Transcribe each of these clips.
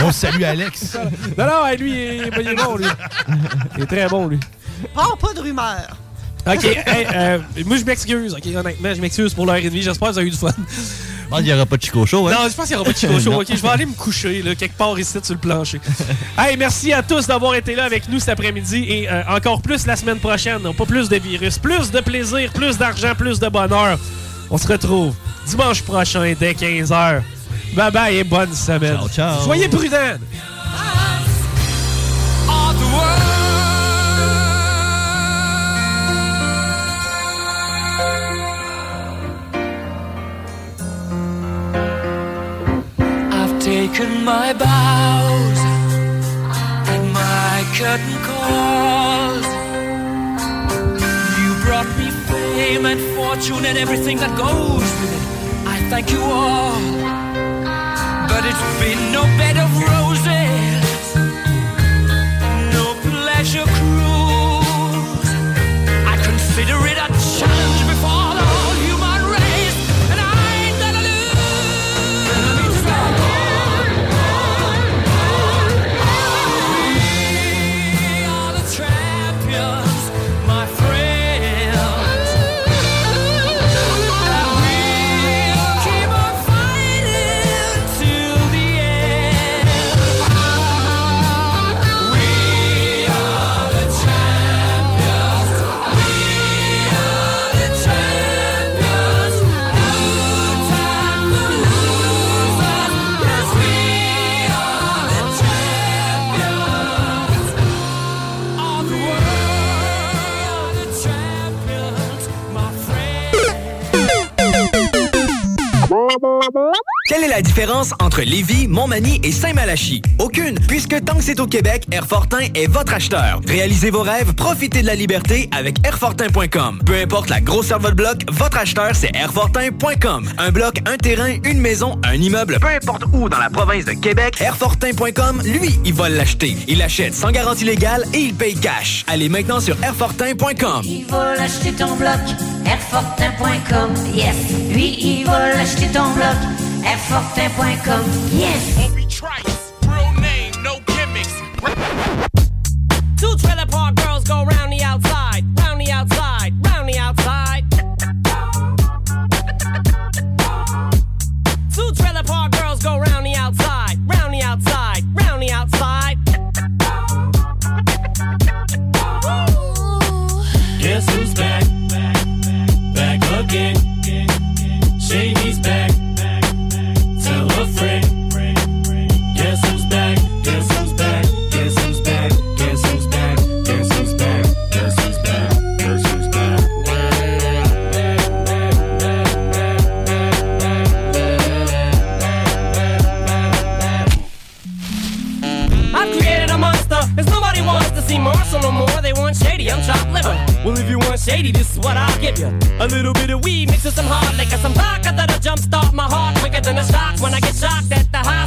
Bon, salut Alex. non, non, lui, il est, il est bon, lui. Il est très bon, lui. Parle pas de rumeurs. OK, hey, euh, moi, je m'excuse. OK, honnêtement, je m'excuse pour l'heure et demie. J'espère que vous avez eu du fun. Je pense qu'il n'y aura pas de Chico Show, hein? Non, je pense qu'il n'y aura pas de Chico Show. OK, je vais aller me coucher, là, quelque part ici, sur le plancher. hey, merci à tous d'avoir été là avec nous cet après-midi et euh, encore plus la semaine prochaine. Non, pas plus de virus, plus de plaisir, plus d'argent, plus de bonheur. On se retrouve dimanche prochain dès 15h. Bye bye et bonne semaine. Ciao, ciao. Soyez prudents. I've taken my bows and my curtain calls. You brought me fame and fortune and everything that goes with it. I thank you all, but it's been no bed of roses, no pleasure cruise. Quelle est la différence entre Lévis, Montmagny et Saint-Malachie? Aucune, puisque tant que c'est au Québec, Airfortin est votre acheteur. Réalisez vos rêves, profitez de la liberté avec Airfortin.com. Peu importe la grosseur de votre bloc, votre acheteur, c'est Airfortin.com. Un bloc, un terrain, une maison, un immeuble, peu importe où dans la province de Québec, Airfortin.com, lui, il va l'acheter. Il l'achète sans garantie légale et il paye cash. Allez maintenant sur Airfortin.com. Il va l'acheter ton bloc, Airfortin.com, yes. Lui, il va l'acheter ton bloc, FForfait.com. Yes! On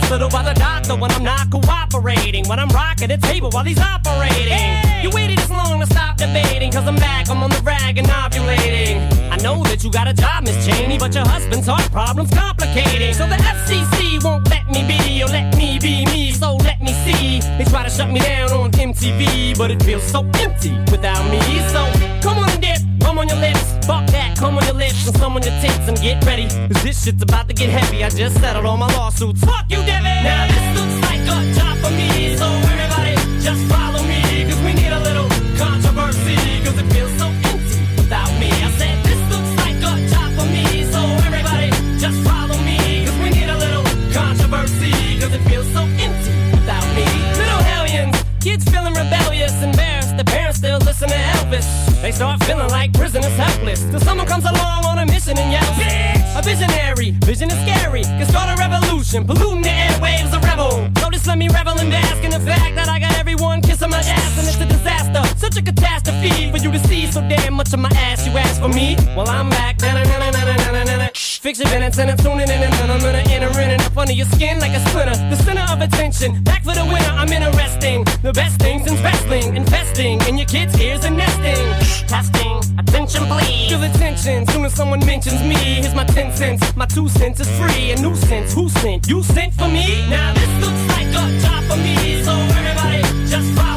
hospital by the doctor when I'm not cooperating. When I'm rocking the table while he's operating. You waited this long to stop debating, cause I'm back, I'm on the rag and ovulating. I know that you got a job, Miss Cheney, but your husband's heart problem's complicating. So the FCC won't let me be, or let me be me, so let me see. They try to shut me down on MTV, but it feels so empty without me. So on your lips, fuck that, come on your lips, and some on your tits, and get ready. Cause this shit's about to get heavy. I just settled all my lawsuits. Fuck you, Devin! Now this looks like a job for me, so everybody just follow me. Cause we need a little controversy, cause it feels start feeling like prisoners helpless. Till someone comes along on a mission and yells, Bitch! A visionary, vision is scary. Can start a revolution, polluting the airwaves, a rebel. Just let me revel and bask in the fact that I got everyone kissing my ass and it's a disaster. Such a catastrophe for you to see so damn much of my ass. You ask for me? Well, I'm back. Na-na-na-na-na-na-na-na. Fix your minutes and I'm tuning in and then I'm gonna enter in and up under your skin like a splinter. The center of attention, back for the winner. I'm interesting. The best things in wrestling, investing in your kids' ears and nesting. Testing, attention please. Feel the tension soon as someone mentions me. Here's my 10 cents. My two cents is free. A nuisance. Who sent? You sent for me? Now this looks like a job for me. So everybody just follow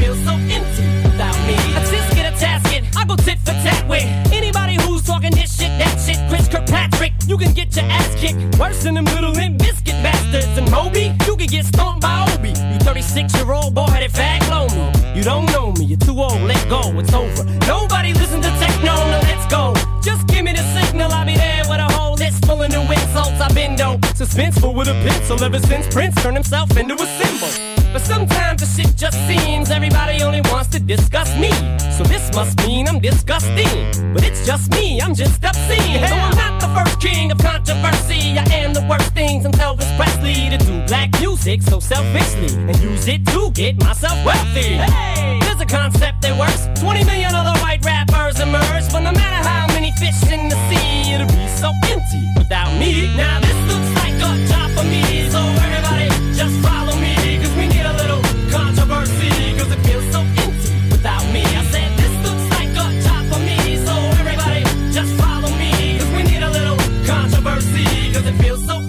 feels so empty without me. I just get a tasket. I go tit for tat with anybody who's talking this shit, that shit. Chris Kirkpatrick, you can get your ass kicked. Worse than them little limp biscuit bastards. And Moby, you can get stomped by Obi. You 36 year old boy headed fag me. You don't know me, you're too old, let go, it's over. Nobody listen to techno, let's go. Just give me the signal, I'll be there with a whole list full of new insults. I've been though suspenseful with a pencil ever since Prince turned himself into a symbol. Sometimes the shit just seems everybody only wants to discuss me. So this must mean I'm disgusting. But it's just me, I'm just obscene. So I'm not the first king of controversy. I am the worst things since Elvis Presley to do black music so selfishly and use it to get myself wealthy. Hey, there's a concept that works. 20 million other white rappers emerge, but no matter how many fish in the sea, it'll be so empty without me. Now this looks like a job for me, so everybody just follow me, feels so empty without me. I said this looks like a job for me, so everybody just follow me, cause we need a little controversy, cause it feels so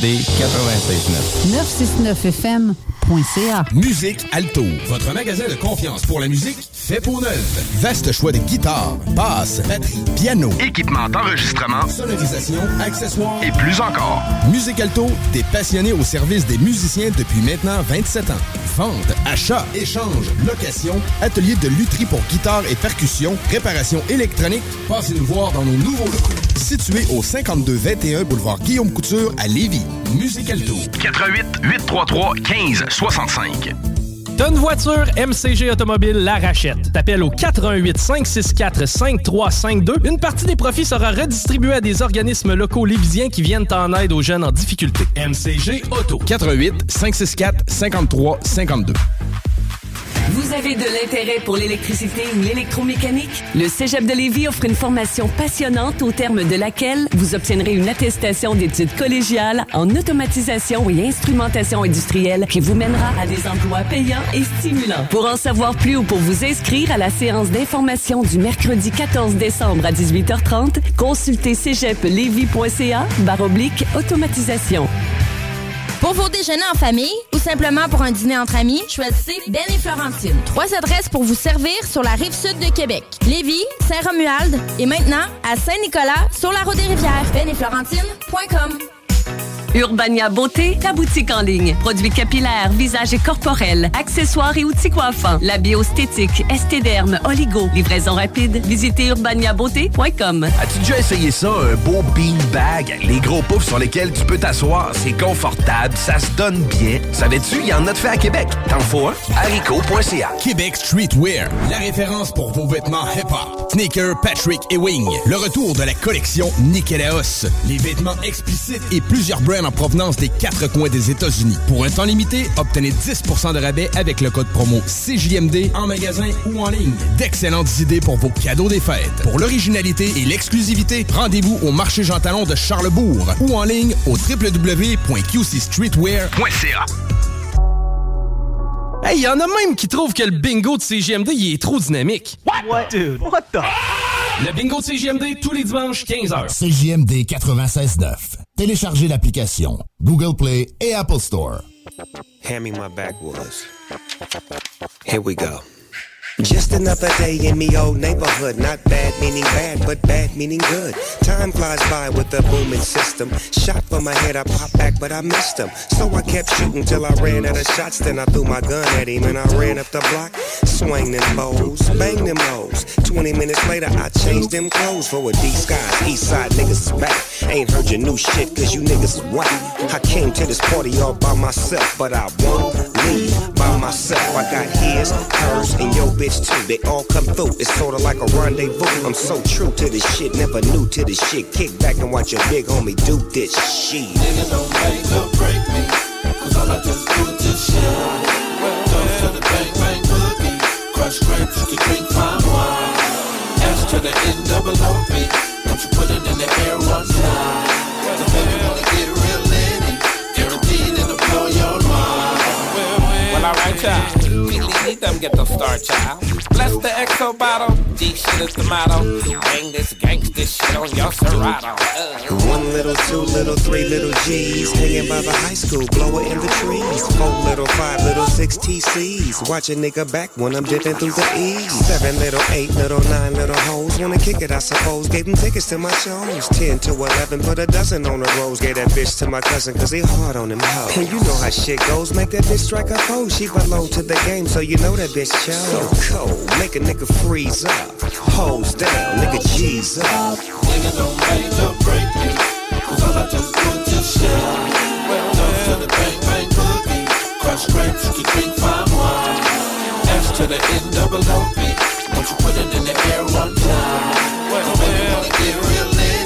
CJMD 96.9. 969fm.ca. Musique Alto, votre magasin de confiance pour la musique fait pour neuf. Vaste choix de guitares, basses, batteries, piano, Équipement d'enregistrement sonorisation, accessoires et plus encore. Musique Alto, des passionnés au service des musiciens depuis maintenant 27 ans. Vente, achat, échange, location, atelier de lutherie pour guitare et percussion, réparation électronique. Passez nous voir dans nos nouveaux locaux. Situé au 5221 boulevard Guillaume Couture à Lévis. Musique Alto. 88 833 15 65. Une voiture, MCG Automobile la rachète. T'appelles au 88 564 5352. Une partie des profits sera redistribuée à des organismes locaux lévisiens qui viennent en aide aux jeunes en difficulté. MCG Auto. 88 564 53 52. Vous avez de l'intérêt pour l'électricité ou l'électromécanique? Le Cégep de Lévis offre une formation passionnante au terme de laquelle vous obtiendrez une attestation d'études collégiales en automatisation et instrumentation industrielle qui vous mènera à des emplois payants et stimulants. Pour en savoir plus ou pour vous inscrire à la séance d'information du mercredi 14 décembre à 18h30, consultez cégeplevy.ca baroblique automatisation. Pour vos déjeuners en famille ou simplement pour un dîner entre amis, choisissez Ben et Florentine. Trois adresses pour vous servir sur la rive sud de Québec. Lévis, Saint-Romuald et maintenant à Saint-Nicolas sur la route des rivières. Ben et Florentine.com Urbania Beauté, ta boutique en ligne. Produits capillaires, visage et corporel, accessoires et outils coiffants. La biostétique, estéderme, oligo. Livraison rapide. Visitez urbaniabeauté.com. As-tu déjà essayé ça, un beau bean bag? Les gros poufs sur lesquels tu peux t'asseoir, c'est confortable, ça se donne bien. Savais-tu, il y en a de fait à Québec. T'en faut un? haricot.ca. Québec Streetwear, la référence pour vos vêtements hip-hop. Sneaker, Patrick et Wing. Le retour de la collection Nikélaos. Les vêtements explicites et plusieurs brands en provenance des quatre coins des États-Unis. Pour un temps limité, obtenez 10% de rabais avec le code promo CJMD en magasin ou en ligne. D'excellentes idées pour vos cadeaux des fêtes. Pour l'originalité et l'exclusivité, rendez-vous au marché Jean Talon de Charlebourg ou en ligne au www.qcstreetwear.ca. Hey, y en a même qui trouvent que le bingo de CGMD il est trop dynamique. What? Dude, what the? Le bingo de CGMD tous les dimanches 15h. CJMD 96.9. Téléchargez l'application Google Play et Apple Store. Hand me my backwoods. Here we go. Just another day in me old neighborhood. Not bad meaning bad, but bad meaning good. Time flies by with the booming system. Shot for my head, I pop back, but I missed him. So I kept shooting till I ran out of shots. Then I threw my gun at him and I ran up the block. Swing them bows, bang them hoes. 20 minutes later, I changed them clothes for a D skies. East side niggas is back. Ain't heard your new shit, cause you niggas is whack. I came to this party all by myself, but I won't leave myself. I got his, hers, and your bitch too. They all come through. It's sorta like a rendezvous. I'm so true to this shit, never new to this shit. Kick back and watch your big homie do this shit. Nigga don't make or break me, cause all I just do is just shine. Toast to the bang bang boogie, crush grapes, can drink fine wine. S to the N double O P, don't you put it in the air one time. The baby wanna get time y'all. Them get the star, child. Bless the exo bottle. G shit is the motto. Bang this gangsta shit on your Serato. Uh. One little, two little, three little G's hanging by the high school, blower in the trees. Four little, five little, six TCs. Watch a nigga back when I'm dipping through the E's. Seven little, eight little, nine little hoes. Wanna kick it, I suppose. Gave them tickets to my shows. Ten to eleven, put a dozen on the rose. Gave that bitch to my cousin, cause he hard on them hoes. And you know how shit goes. Make that bitch strike a pose. She belong to the game, so you know that bitch chose. So cold, make a nigga freeze up. Hose down, nigga G's up. Nigga don't make or break me, cause all I just do is just shine. Toast to the bang bang boogie, crush grapes, you can drink fine wine. S to the N double O P, don't you put it in the air one time. Well, The baby wanna get real litty,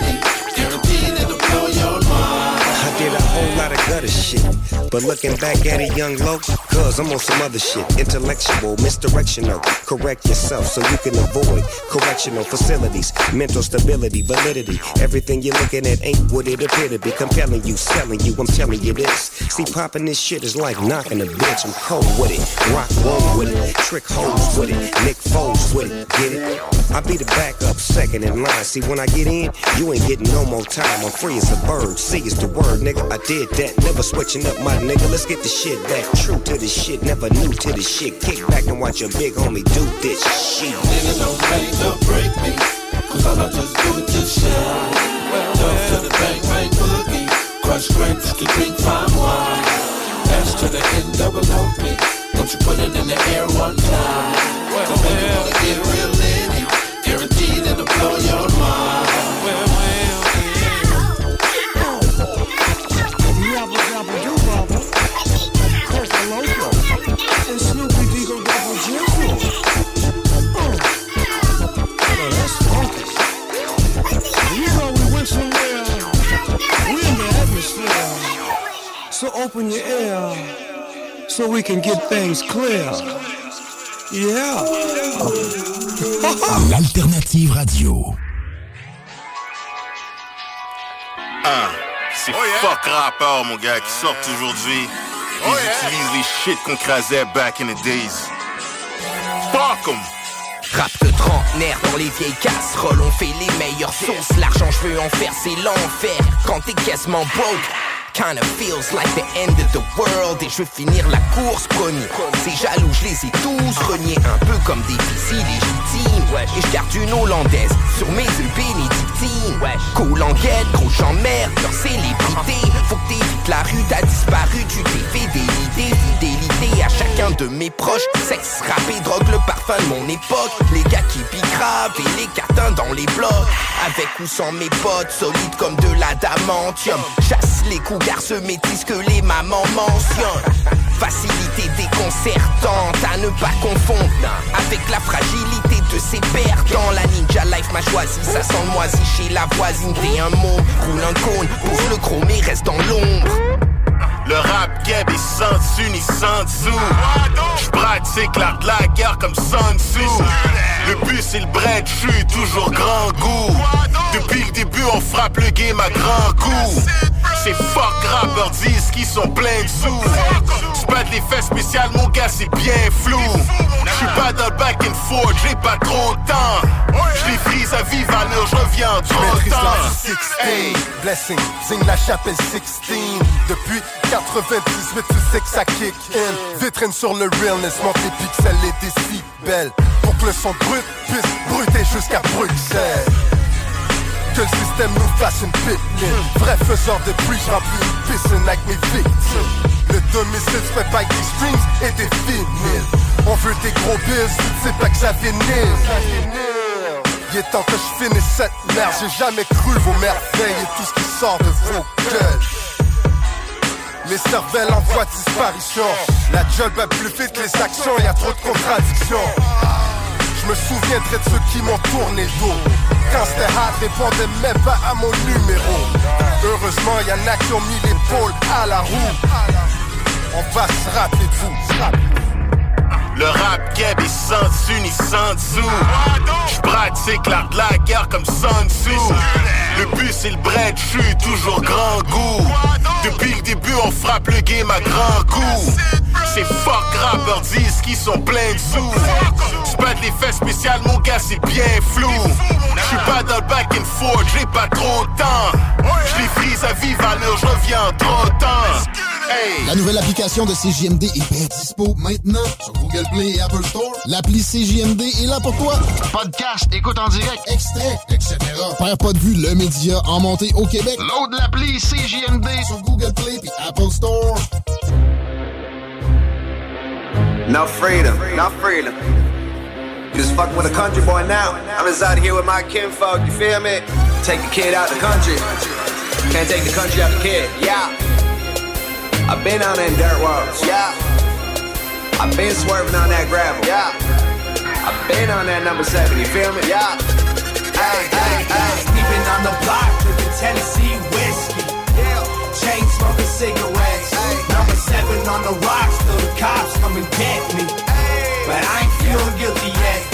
did a whole lot of gutter shit. But looking back at it, young low, cause I'm on some other shit. Intellectual, misdirectional. Correct yourself so you can avoid correctional facilities. Mental stability, validity. Everything you're looking at ain't what it appear to be. Compelling you, selling you, I'm telling you this. See, popping this shit is like knocking a bitch. I'm cold with it. Rock roll with it. Trick holes with it. Nick Foles with it. Get it? I be the backup, second in line. See, when I get in, you ain't getting no more time. I'm free as a bird. See is the word, nigga. I did that. Never switching up my nigga. Let's get the shit back. True to the shit, never new to the shit. Kick back and watch your big homie do this shit. Nigga don't make or break me, cause all I just do is just shine. Toast to the bang bang boogie, crush grapes, can drink fine wine. S to the N double O P, don't you put it in the air one time. The baby wanna get real litty, guaranteed it'll blow your mind. Atmosphere. So open your ear so we can get things clear. Yeah. L'alternative radio. Ah, c'est fuck rappeurs, mon gars, qui sortent aujourd'hui. Ils utilisent les shit qu'on crasait back in the days. Fuck 'em! Rap de trentenaire dans les vieilles casseroles, on fait les meilleures sauces. L'argent, je veux en faire, c'est l'enfer. Quand t'es quasiment broke, Kinda feels like the end of the world. Et je veux finir la course promis Ces jaloux je les ai tous reniés. Un peu comme des filles légitimes Et je garde une hollandaise sur mes œufs bénédictines. Cool en guette, gros j'emmerde leur célébrité. Faut que t'évites la rue, t'as disparu Tu t'es fait idées, fidélité à chacun de mes proches. Sexe, rap et drogue, le parfum de mon époque. Les gars qui grave et les catins dans les blocs. Avec ou sans mes potes, solides comme de l'adamantium Chasse les cougars, se métissent que les mamans mentionnent Facilité déconcertante à ne pas confondre Avec la fragilité de ses perdants La ninja life m'a choisi, ça sent moisi chez la voisine T'es un mot, roule un cône, pose le chrome et reste dans l'ombre Le rap keb est sans dessus ni sans dessous. Je pratique l'art de la guerre comme Sun Tzu. Le but c'est le bread, je suis toujours grand goût. Depuis le début on frappe le game à grand coup. Ces fuck rappeurs disent qu'ils sont pleins de sous. C'est pas de l'effet spécial mon gars c'est bien flou. Je suis pas dans le back and forth, j'ai pas trop de temps. Je les frise à vive allure, je reviens en trop temps. la 16, blessing, signe la chapelle 16 Depuis 98, tu sais que ça kick in Vitrine sur le realness, monte les pixels et décibels Pour que le son brut puisse bruter jusqu'à Bruxelles que le système nous fasse une pipeline Vrai faiseur de bruit, je remplis une piscine avec mes victimes. Le domicile se fait pas des streams et des vinyles On veut des gros bills, sais pas que ça vénile il est temps que je finisse cette merde. J'ai jamais cru vos merveilles et tout ce qui sort de vos gueules. Les cervelles en voie de disparition. La job va plus vite que les actions, y a trop de contradictions Je me souviendrai de ceux qui m'ont tourné le dos. Quand répondait même pas à mon numéro. Heureusement, y en a qui ont mis l'épaule à la roue. On va se rappeler de vous Le rap keb est sans ni sans dessous. Pratique l'art de la guerre comme Sun Tzu. Le but c'est le bread, je suis toujours grand goût. Depuis le début on frappe le game à grand coup. Ces fuck rappeurs disent qu'ils sont pleins de sous. De l'effet spécial mon gars c'est bien flou. Je suis pas dans le back and forth, j'ai pas trop de temps. Je les frise à vive allure, je reviens en trop temps. Hey. La nouvelle application de CJMD est bien dispo maintenant sur Google Play et Apple Store. L'appli CJMD est là pour toi. Podcast, écoute en direct, extrait, etc. Père pas de vue, le média en montée au Québec. Load l'appli CJMD sur Google Play et Apple Store. No freedom, no freedom. You just fucking with a country boy now. I'm just out here with my kinfolk, you feel me? Take the kid out the country. Can't take the country out the kid, yeah. I've been on them dirt roads, yeah. I've been swerving on that gravel, yeah. I've been on that number seven, you feel me? Yeah. Hey, hey, hey. Sleeping on the block, drinking Tennessee whiskey. Yeah. Chain smoking cigarettes. Number seven on the rocks, till the cops come and get me. But I ain't feeling guilty yet.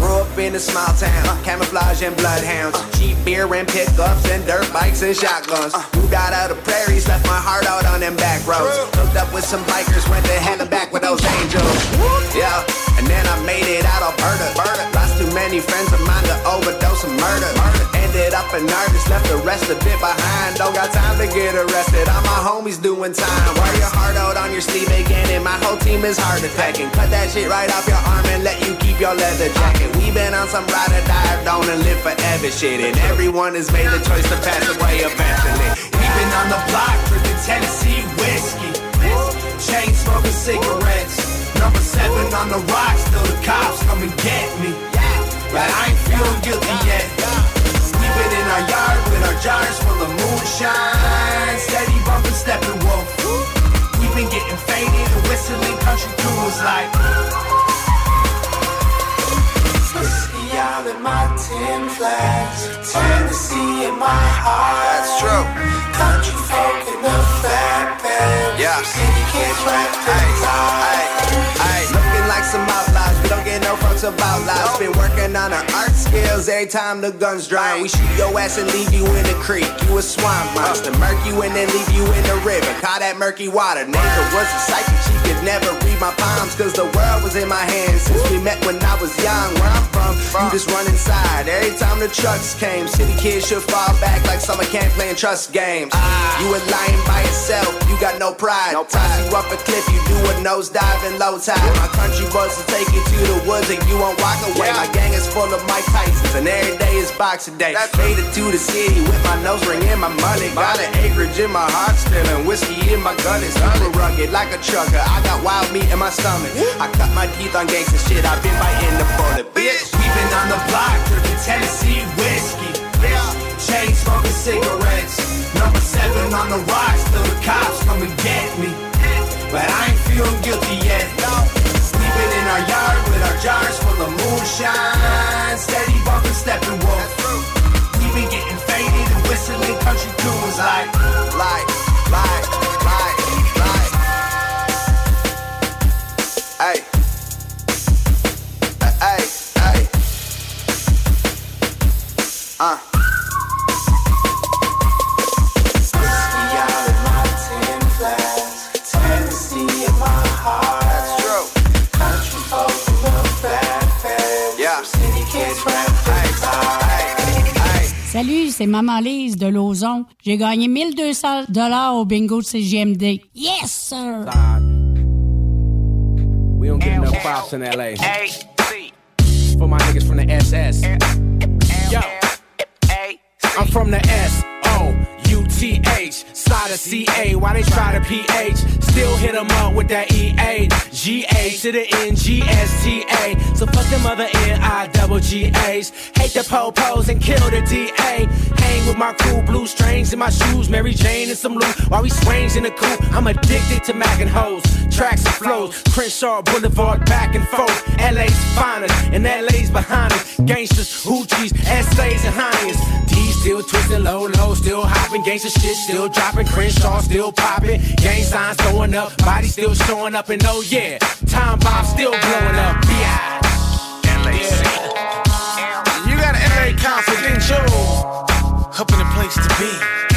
Grew up in a small town, camouflage and bloodhounds. Cheap beer and pickups and dirt bikes and shotguns. Moved out of the prairies, left my heart out on them back roads. Hooked up with some bikers, went to hell and back with those angels. Yeah, and then I made it out of Alberta. Too many friends of mine to overdose of murder. Ended up in nervous, left the rest of it behind. Don't got time to get arrested. All my homies doing time. Wear your heart out on your sleeve again, and my whole team is hard attacking. Cut that shit right off your arm and let you keep your leather jacket. We been on some ride or die, don't and live forever shit, and everyone has made the choice to pass away eventually. Sleeping on the block, drinking Tennessee whiskey. Chain smoking cigarettes. Number seven on the rocks, till the cops come and get me. But I ain't feeling guilty yet. Sleeping in our yard with our jars full of moonshine. Steady bumping, stepping wolf. We've been getting faded and whistling country tunes like. Whiskey all in my tin flags. Tennessee in my heart. That's true. Country folk in the fat pants. Yeah. City kids rap Looking like some outlaws. We don't get no fucks about lies. Been working on our art skills every time the guns dry. We shoot your ass and leave you in the creek. You a swamp monster. Murk you and then leave you in the river. Call that murky water. Nature was a psychic, she could never read my palms. Cause the world was in my hands since we met when I was young. Where I'm from, you just run inside. Every time the trucks came, city kids should fall back like summer camp playing trust games. You were lying by yourself, you got no pride. Toss you up a cliff, you do a nosedive in low tide. My country was to take you to the woods and you won't walk away. My gang is full of Mike Tysons and every day is boxing day. Made it to the city with my nose ring and my money. Got an acreage in my heart still and whiskey in my gun. It's super rugged like a trucker. I got wild meat in my stomach. I cut my teeth on gangsta shit. I've been biting the bullet, bitch. We've been on the block drinking Tennessee whiskey. Chain smoking cigarettes. Number J'ai gagné 1200 dollars au bingo de CGMD. Yes, sir! We don't get enough props in LA. For my niggas from the SS. Yo, I'm from the S O U T H. Side CA, why they try to PH? Still hit 'em up with that EA. GA to the N G S T A. So fuck them other N I double G Hate the po-pos and kill the DA. Hang with my cool blue strings in my shoes, Mary Jane and some loot while we swings in the coupe. I'm addicted to Mac and hoes, tracks and flows. Crenshaw Boulevard back and forth. LA's finest and LA's behind us. Gangsters, hoochies, essays and honeys. D still twisting low, low, still hopping. Gangster shit still dropping. Crenshaw still popping. Gang signs going up, body still showing up. And oh yeah, time bomb still blowing up. Yeah. You got an LA concert, didn't? Up in the place to be.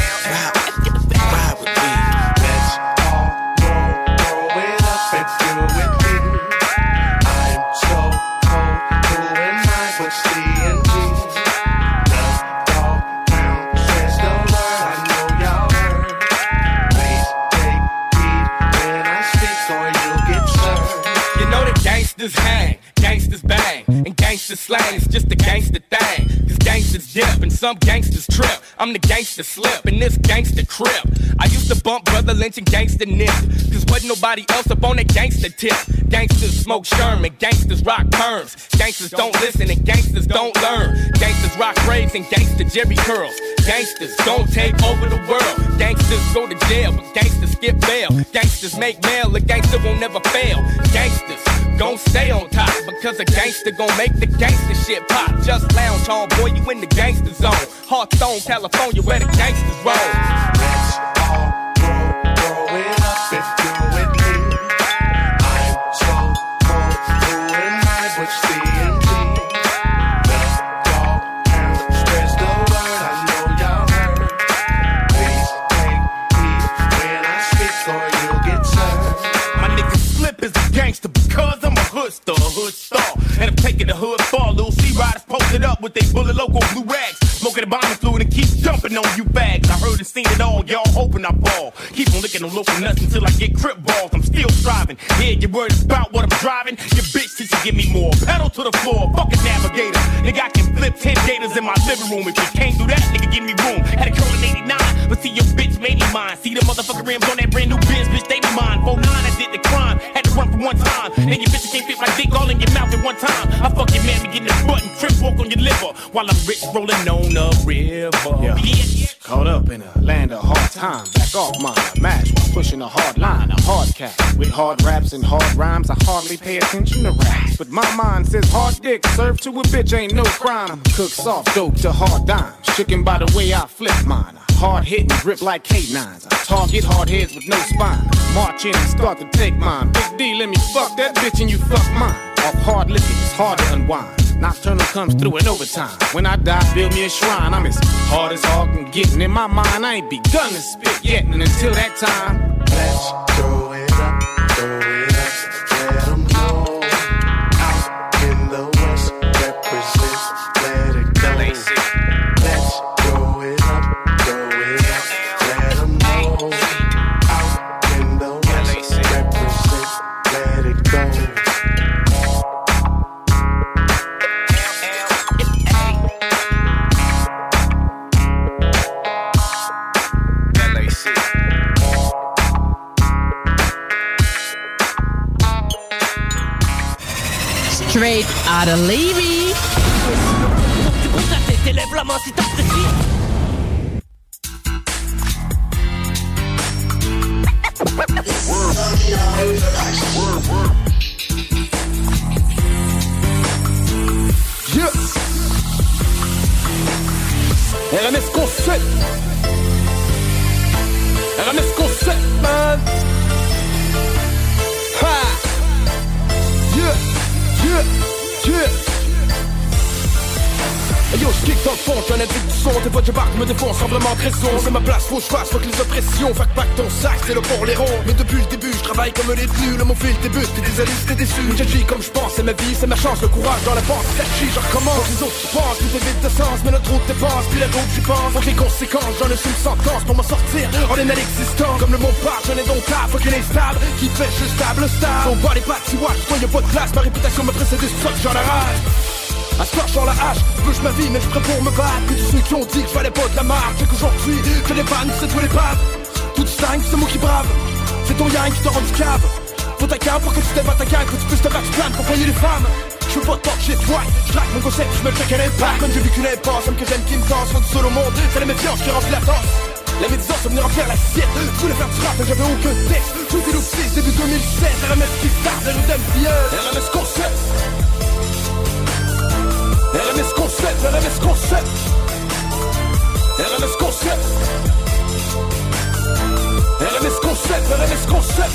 And gangster slang is just a gangster thing. Cause gangsters dip and some gangsters trip. I'm the gangster slip in this gangster crib. I used to bump Brother Lynch and gangster Nip. Cause wasn't nobody else up on that gangster tip. Gangsters smoke Sherman, gangsters rock perms. Gangsters don't listen and gangsters don't learn. Gangsters rock raves and gangster Jerry curls. Gangsters don't take over the world. Gangsters go to jail, but gangsters skip bail. Gangsters make mail, a gangster won't never fail. Gangsters gon' stay on top because a gangster gon' make the gangster shit pop. Just lounge on, boy, you in the gangster zone. Hearthstone, California, where the gangsters roll. Licking them local nuts until I get crip balls. I'm still striving. Yeah, you worried about what I'm driving? Your bitch teacher give me more. Pedal to the floor, fucking navigator. Nigga, I can flip 10 gators in my living room. If you can't do that, nigga, give me room. Had a curl in 89, but see your bitch made me mine. See the motherfucking rims on that brand new Benz, bitch, they be mine. 49, I did the crime. Had to run for one time. And your bitch can't fit my dick all in your mouth at one time. I fuck your man, be getting the button, trip walk on your liver. While I'm rich rolling on the river. Yeah. Yeah. Caught up in a land of hard times. Back off mine, I mash while pushing a hard line, a hard cat. With hard raps and hard rhymes, I hardly pay attention to raps. But my mind says hard dick, served to a bitch ain't no crime. Cook soft dope to hard dimes. Chicken by the way I flip mine. Hard hitting, grip like K9s. I target hard heads with no spine. March in and start to take mine. Big D, let me fuck that bitch and you fuck mine. Off hard liquor, it's hard to unwind. Nocturnal comes through in overtime. When I die, build me a shrine. I'm as hard as hard can get. And in my mind, I ain't begun to spit yet. And until that time, let's go it Straight out of Levy. Yeah. RMS Concept. RMS Concept, man. Ha. Yeah, 去去。Hey yo, je kick dans le fond, un addict du son, tes je barque, me défonce, simplement raison C'est ma place, faut que je faut que les oppressions Fac pas que ton sac, c'est le pour les ronds. Mais depuis le début, je travaille comme les nuls Mon fil débute, t'es désolé, t'es déçu. J'agis comme je pense, c'est ma vie, c'est ma chance. Le courage dans la pensée, ça chie, je recommence. Les autres pensent, tout est vide de sens Mais notre route dépense, puis la route j'y pense. Faut que les conséquences, j'en ai su une sentence Pour m'en sortir, en est l'existence Comme le mot part, j'en ai donc tard, faut qu'il est stable Qui fait juste stable, stable. On bat les pattes, tu vois, y'a pas de place. Ma réputation me précède, j'en arrache soir, sur la hache, bouge ma vie, mais je prêt pour me battre. Que tous ceux qui ont dit que je valais pas de la marque, et qu'aujourd'hui, je les banne, c'est tous les pattes. Toutes cinq, c'est moi qui brave. C'est ton yang qui te rend du cave. Faut ta cave pour que tu à ta gang, que tu puisses te battre plaindre pour payer les femmes. Je veux pas de shit, ouais, je mon concept, je me check un impact. Comme j'ai qu'une impasse, comme que j'aime qui me danse, faut du au monde, c'est la méfiance qui remplit la danse. La médisance est venue remplir l'assiette Je voulais faire du rap mais j'avais aucun texte Je vous ai début 2016 RMS qui start, rue d'Ambieur RMS Concept RMS Concept, RMS Concept. RMS Concept. RMS Concept, RMS Concept.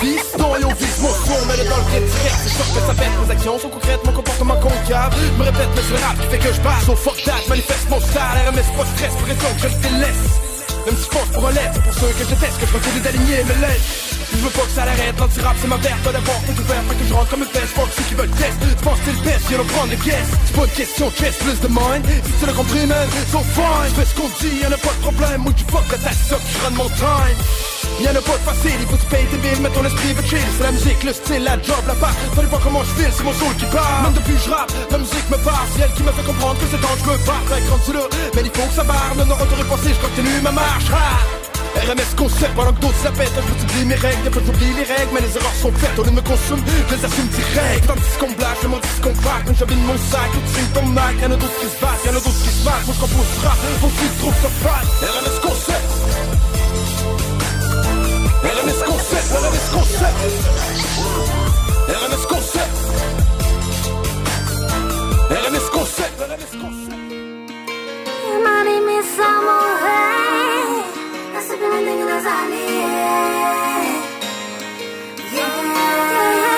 Piston et on vise mon son, mais le dans le pied C'est sûr que ça pète, mes actions sont concrètes, mon comportement concave me répète, mais c'est le rap qui fait que je passe au that, manifeste mon style. RMS pas stress, pression que je le délaisse. Même si je pense pour un lettre, pour ceux que je déteste Que je continue d'aligner mes lettres je veux pas que ça l'arrête, l'anti-rap c'est ma verte La porte est ouverte, fait que je rentre comme une peste Fuck ceux qui veulent test, tu penses c'est le best. Viens prendre les pièces, c'est pas une question de chest Plus de mind, si tu l'as compris man So fine, fais ce qu'on dit, y'en a pas de problème. Moi tu fuck que ta sock, je mon time. Y'en a pas de facile, il faut que tu payes tes billes Mais ton esprit veut chill, c'est la musique, le style, la job, la part. Savez pas comment je file, c'est mon soul qui part. Même depuis je rappe, la musique me parle C'est elle qui m'a fait comprendre que c'est temps que je me mais il faut que ça barre. Non, non, pensé, je continue ma marche. Ha RMS concept pendant que d'autres pètent Un peu t'oublies mes règles, des fois j'oublie les règles Mais les erreurs sont faites, on me consomme, je les assume direct. Tant de qu'on blague, je m'en dis qu'on craque Quand j'avine mon sac, tout signe ton Mac Y'en a d'autres qui se battent, y'en a d'autres qui se battent. Je compose rap, faut que tu trouves ça fat RMS concept. RMS concept, RMS concept. RMS concept. RMS concept, RMS concept. Money me some Zaglądaj na zamię yeah.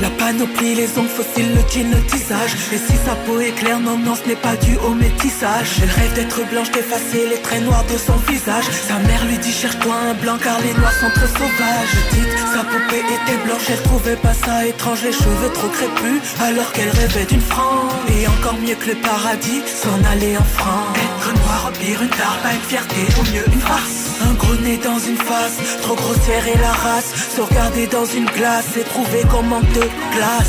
La panoplie, les ongles fossiles, le jean, le tissage Et si sa peau est claire, non, non, ce n'est pas dû au métissage. Elle rêve d'être blanche, d'effacer les traits noirs de son visage. Sa mère lui dit cherche-toi un blanc car les noirs sont trop sauvages. Petite, sa poupée était blanche, elle trouvait pas ça étrange. Les cheveux trop crépus, alors qu'elle rêvait d'une France Et encore mieux que le paradis, s'en aller en France. Être noir, remplir une tare, pas une fierté, au mieux une farce. Un gros nez dans une face, trop grossière et la race. Se regarder dans une glace et trouver manque de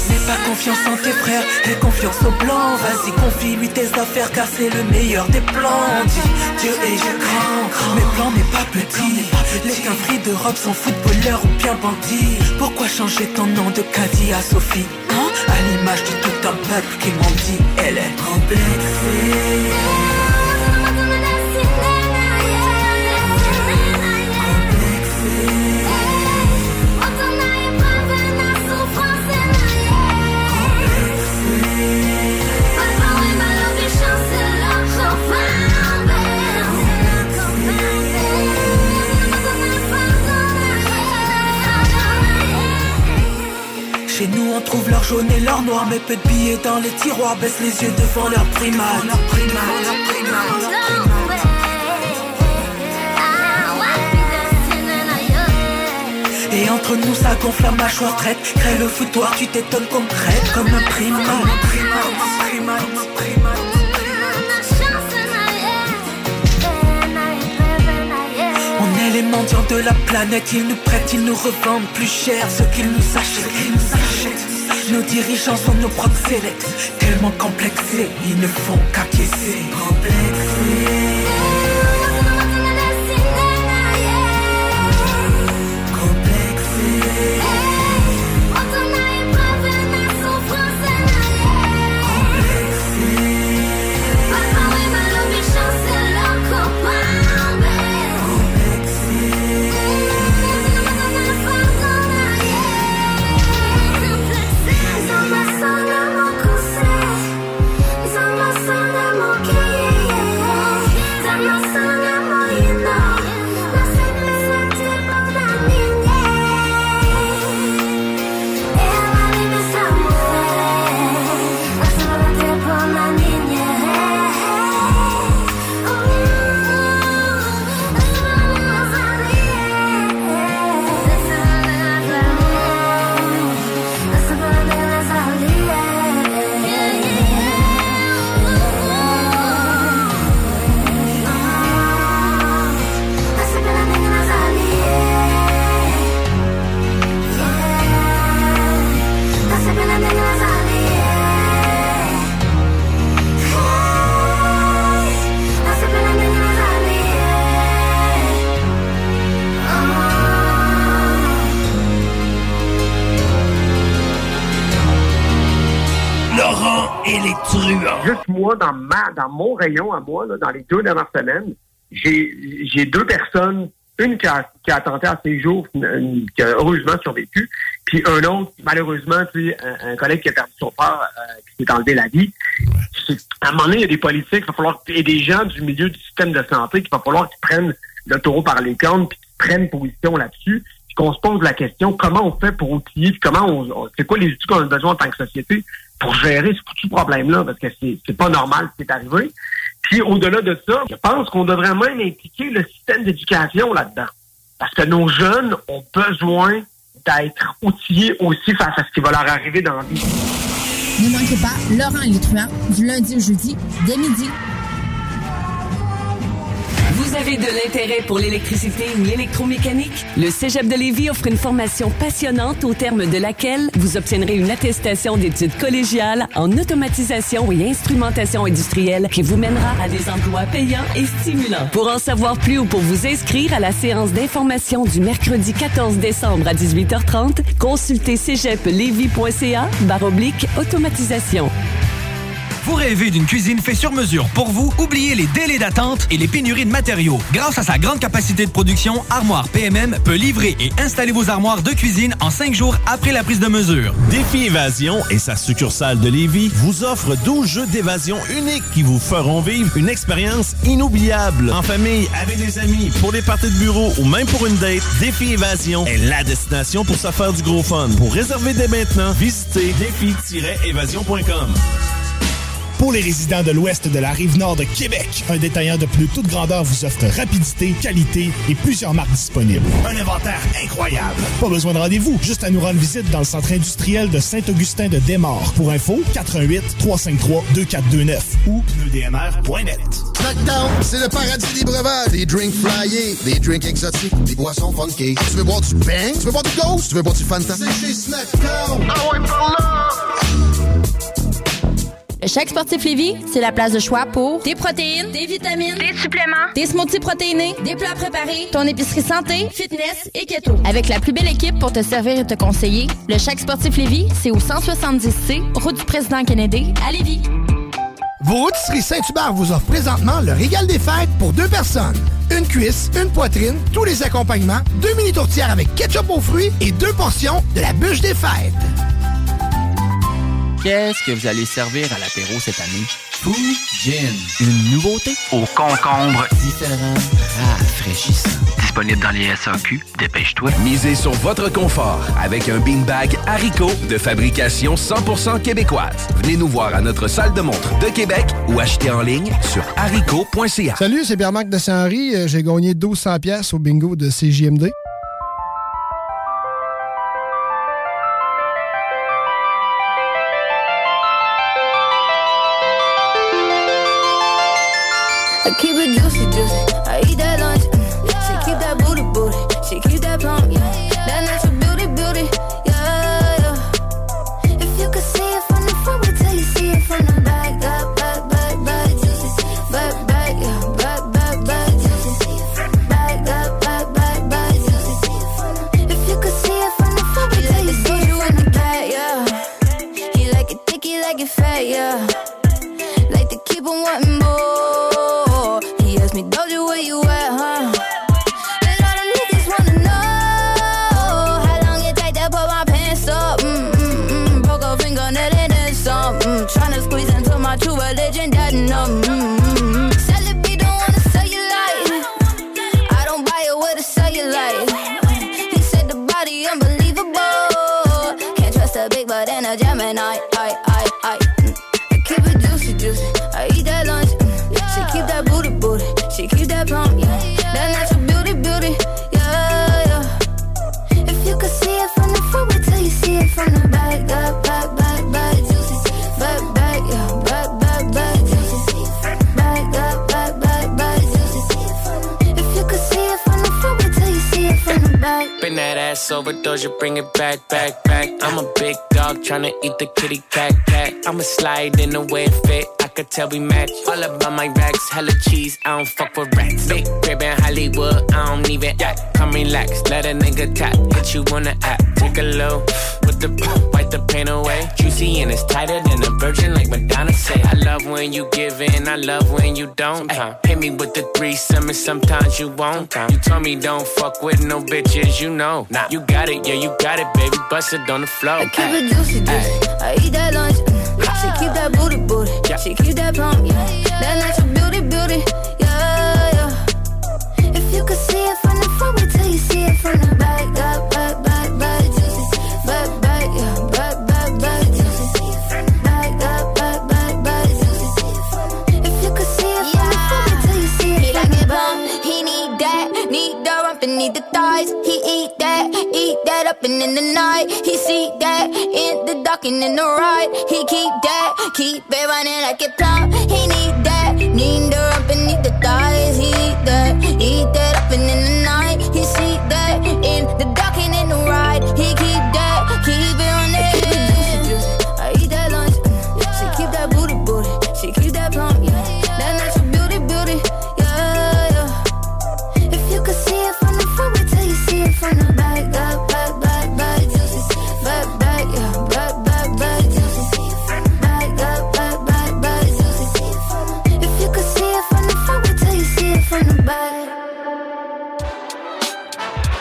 N'aie pas confiance en tes frères, aie confiance au blanc Vas-y confie-lui tes affaires car c'est le meilleur des plans. Dis, Dieu est grand, mes plans n'est pas petit. Les qu'un free de robe sont footballeurs ou bien bandits. Pourquoi changer ton nom de Caddy à Sophie hein? À l'image de tout un peuple qui m'en dit Elle est complexée Chez nous on trouve leur jaune et leur noir. Mais peu de billets dans les tiroirs Baisse les yeux devant leur primat Leur primat, leur primat Et entre nous ça gonfle la mâchoire traite Crée le foutoir, tu t'étonnes qu'on te traite Comme un primat Comme un primat, comme un primat On est les mendiants de la planète, ils nous prêtent, ils nous revendent plus cher ce qu'ils nous achètent. Nos dirigeants sont nos proxénètes, tellement complexés, ils ne font qu'acquiescer. Moi, dans ma, dans mon rayon à moi, là, dans les deux dernières semaines, j'ai, deux personnes, une qui a, qui a tenté à ses jours, une- qui a heureusement survécu, puis un autre, malheureusement, tu sais, un, un collègue qui a perdu son père, euh, qui s'est enlevé la vie. À un moment donné, il y a des politiques, il va falloir, et des gens du milieu du système de santé, qu'il va falloir qu'ils prennent le taureau par les cornes, puis qu'ils prennent position là-dessus, puis qu'on se pose la question, comment on fait pour outiller, puis comment on, on- c'est quoi les outils qu'on a besoin en tant que société pour gérer ce foutu problème-là, parce que c'est, pas normal ce qui est arrivé. Puis au-delà de ça, je pense qu'on devrait même impliquer le système d'éducation là-dedans. Parce que nos jeunes ont besoin d'être outillés aussi face à ce qui va leur arriver dans la vie. Ne manquez pas Laurent truands du lundi au jeudi dès midi. Vous avez de l'intérêt pour l'électricité ou l'électromécanique? Le Cégep de Lévis offre une formation passionnante au terme de laquelle vous obtiendrez une attestation d'études collégiales en automatisation et instrumentation industrielle qui vous mènera à des emplois payants et stimulants. Pour en savoir plus ou pour vous inscrire à la séance d'information du mercredi 14 décembre à 18h30, consultez cégeplevy.ca baroblique automatisation. Vous rêvez d'une cuisine faite sur mesure pour vous? Oubliez les délais d'attente et les pénuries de matériaux. Grâce à sa grande capacité de production, Armoire PMM peut livrer et installer vos armoires de cuisine en cinq jours après la prise de mesure. Défi Évasion et sa succursale de Lévis vous offrent 12 jeux d'évasion uniques qui vous feront vivre une expérience inoubliable. En famille, avec des amis, pour les parties de bureau ou même pour une date, Défi Évasion est la destination pour se du gros fun. Pour réserver dès maintenant, visitez défi-évasion.com. Pour les résidents de l'ouest de la rive nord de Québec, un détaillant de plus toute grandeur vous offre rapidité, qualité et plusieurs marques disponibles. Un inventaire incroyable. Pas besoin de rendez-vous, juste à nous rendre visite dans le centre industriel de Saint-Augustin de Desmaures. Pour info, 88 353 2429 ou pneudmr.net. Snackdown, c'est le paradis des breuvages. Des drinks flyés, des drinks exotiques, des boissons funky. Tu veux boire du bang? Tu veux boire du ghost? Tu veux boire du Fanta? C'est chez Snackdown. Ah ouais, par là! Le Chèque Sportif Lévis, c'est la place de choix pour des protéines, des vitamines, des suppléments, des smoothies protéinés, des plats préparés, ton épicerie santé, fitness et keto. Avec la plus belle équipe pour te servir et te conseiller, le Chèque Sportif Lévis, c'est au 170C, route du président Kennedy, à Lévis. Vos rôtisseries Saint-Hubert vous offrent présentement le régal des fêtes pour deux personnes. Une cuisse, une poitrine, tous les accompagnements, deux mini tourtières avec ketchup aux fruits et deux portions de la bûche des fêtes. Qu'est-ce que vous allez servir à l'apéro cette année? Fou Gin. Une nouveauté? Au concombre. Différent. Rafraîchissant. Disponible dans les SAQ. Dépêche-toi. Misez sur votre confort avec un beanbag Haricot de fabrication 100% québécoise. Venez nous voir à notre salle de montre de Québec ou achetez en ligne sur haricot.ca. Salut, c'est Pierre-Marc de Saint-Henri. Euh, J'ai gagné 1200 pièces au bingo de CJMD. Dog tryna eat the kitty cat, cat. I'ma slide in the way it fit. I could tell we match. All about my racks, hella cheese. I don't fuck with rats. Big crib in Hollywood, I don't even act. Come relax, let a nigga tap. Hit you on the app, take a low with the wipe the pain away. Juicy and it's tighter than a virgin, like Madonna say. I love when you give in, I love when you don't. Ay, hit me with the threesome, and sometimes you won't. You told me don't fuck with no bitches, you know. Nah, you got it, yeah, you got it, baby. Bust it on the floor. Keep it juicy, juicy. I eat that lunch. mm. She keep that booty, booty. She keep that plump, yeah. That natural beauty, beauty, yeah, yeah. If you could see it from the front, wait till you see it from the back, up, back, back, back, juicy. Back, back, yeah, back, back, back, juicy. Back, up, back, back, back, juicy. If you could see it from the front, wait till you see it He from like the it back. bump, he need that, need the rump and need the thighs. He eat that, eat that up and in the night. He see that in the dark and in the right. He keep that, keep it running like it plumb. He need that,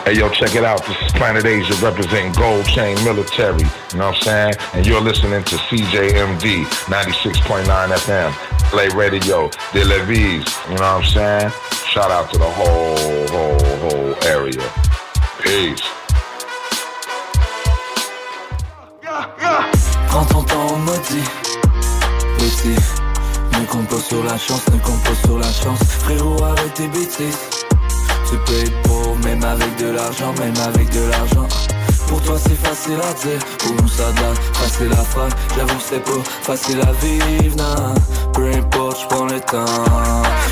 Hey, yo, check it out. This is Planet Asia representing Gold Chain Military. You know what I'm saying? And you're listening to CJMD 96.9 FM. Play Radio, De La Vise. You know what I'm saying? Shout out to the whole, whole, whole area. Peace. Prends ton temps maudit Petit Ne compte pas sur la chance, ne compte pas sur la chance Frérot arrête tes bêtises Tu payes pour même avec de l'argent, même avec de l'argent. Pour toi c'est facile à dire, pour nous ça donne facile à faire J'avoue c'est pas facile à vivre, non. Peu importe, j'prends le temps.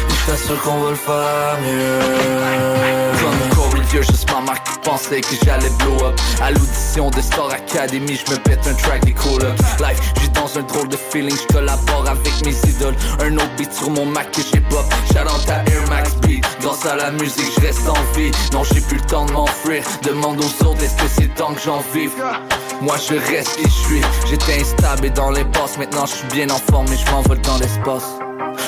Je t'assure qu'on va le faire mieux Corey juste ma marque qui pensait que j'allais blow up. À l'audition de Star Academy, je me pète un track des cool up. Life, j'ai dans un drôle de feeling, je collabore avec mes idoles. Un autre beat sur mon Mac que j'ai pop. J'adore ta Air Max Beat Grâce à la musique, je reste en vie. Non, j'ai plus le temps de m'enfuir. Demande aux autres, est-ce que c'est temps que j'en vive? Moi je reste qui je suis. J'étais instable et dans les passes Maintenant je suis bien en forme et je m'envole dans l'espace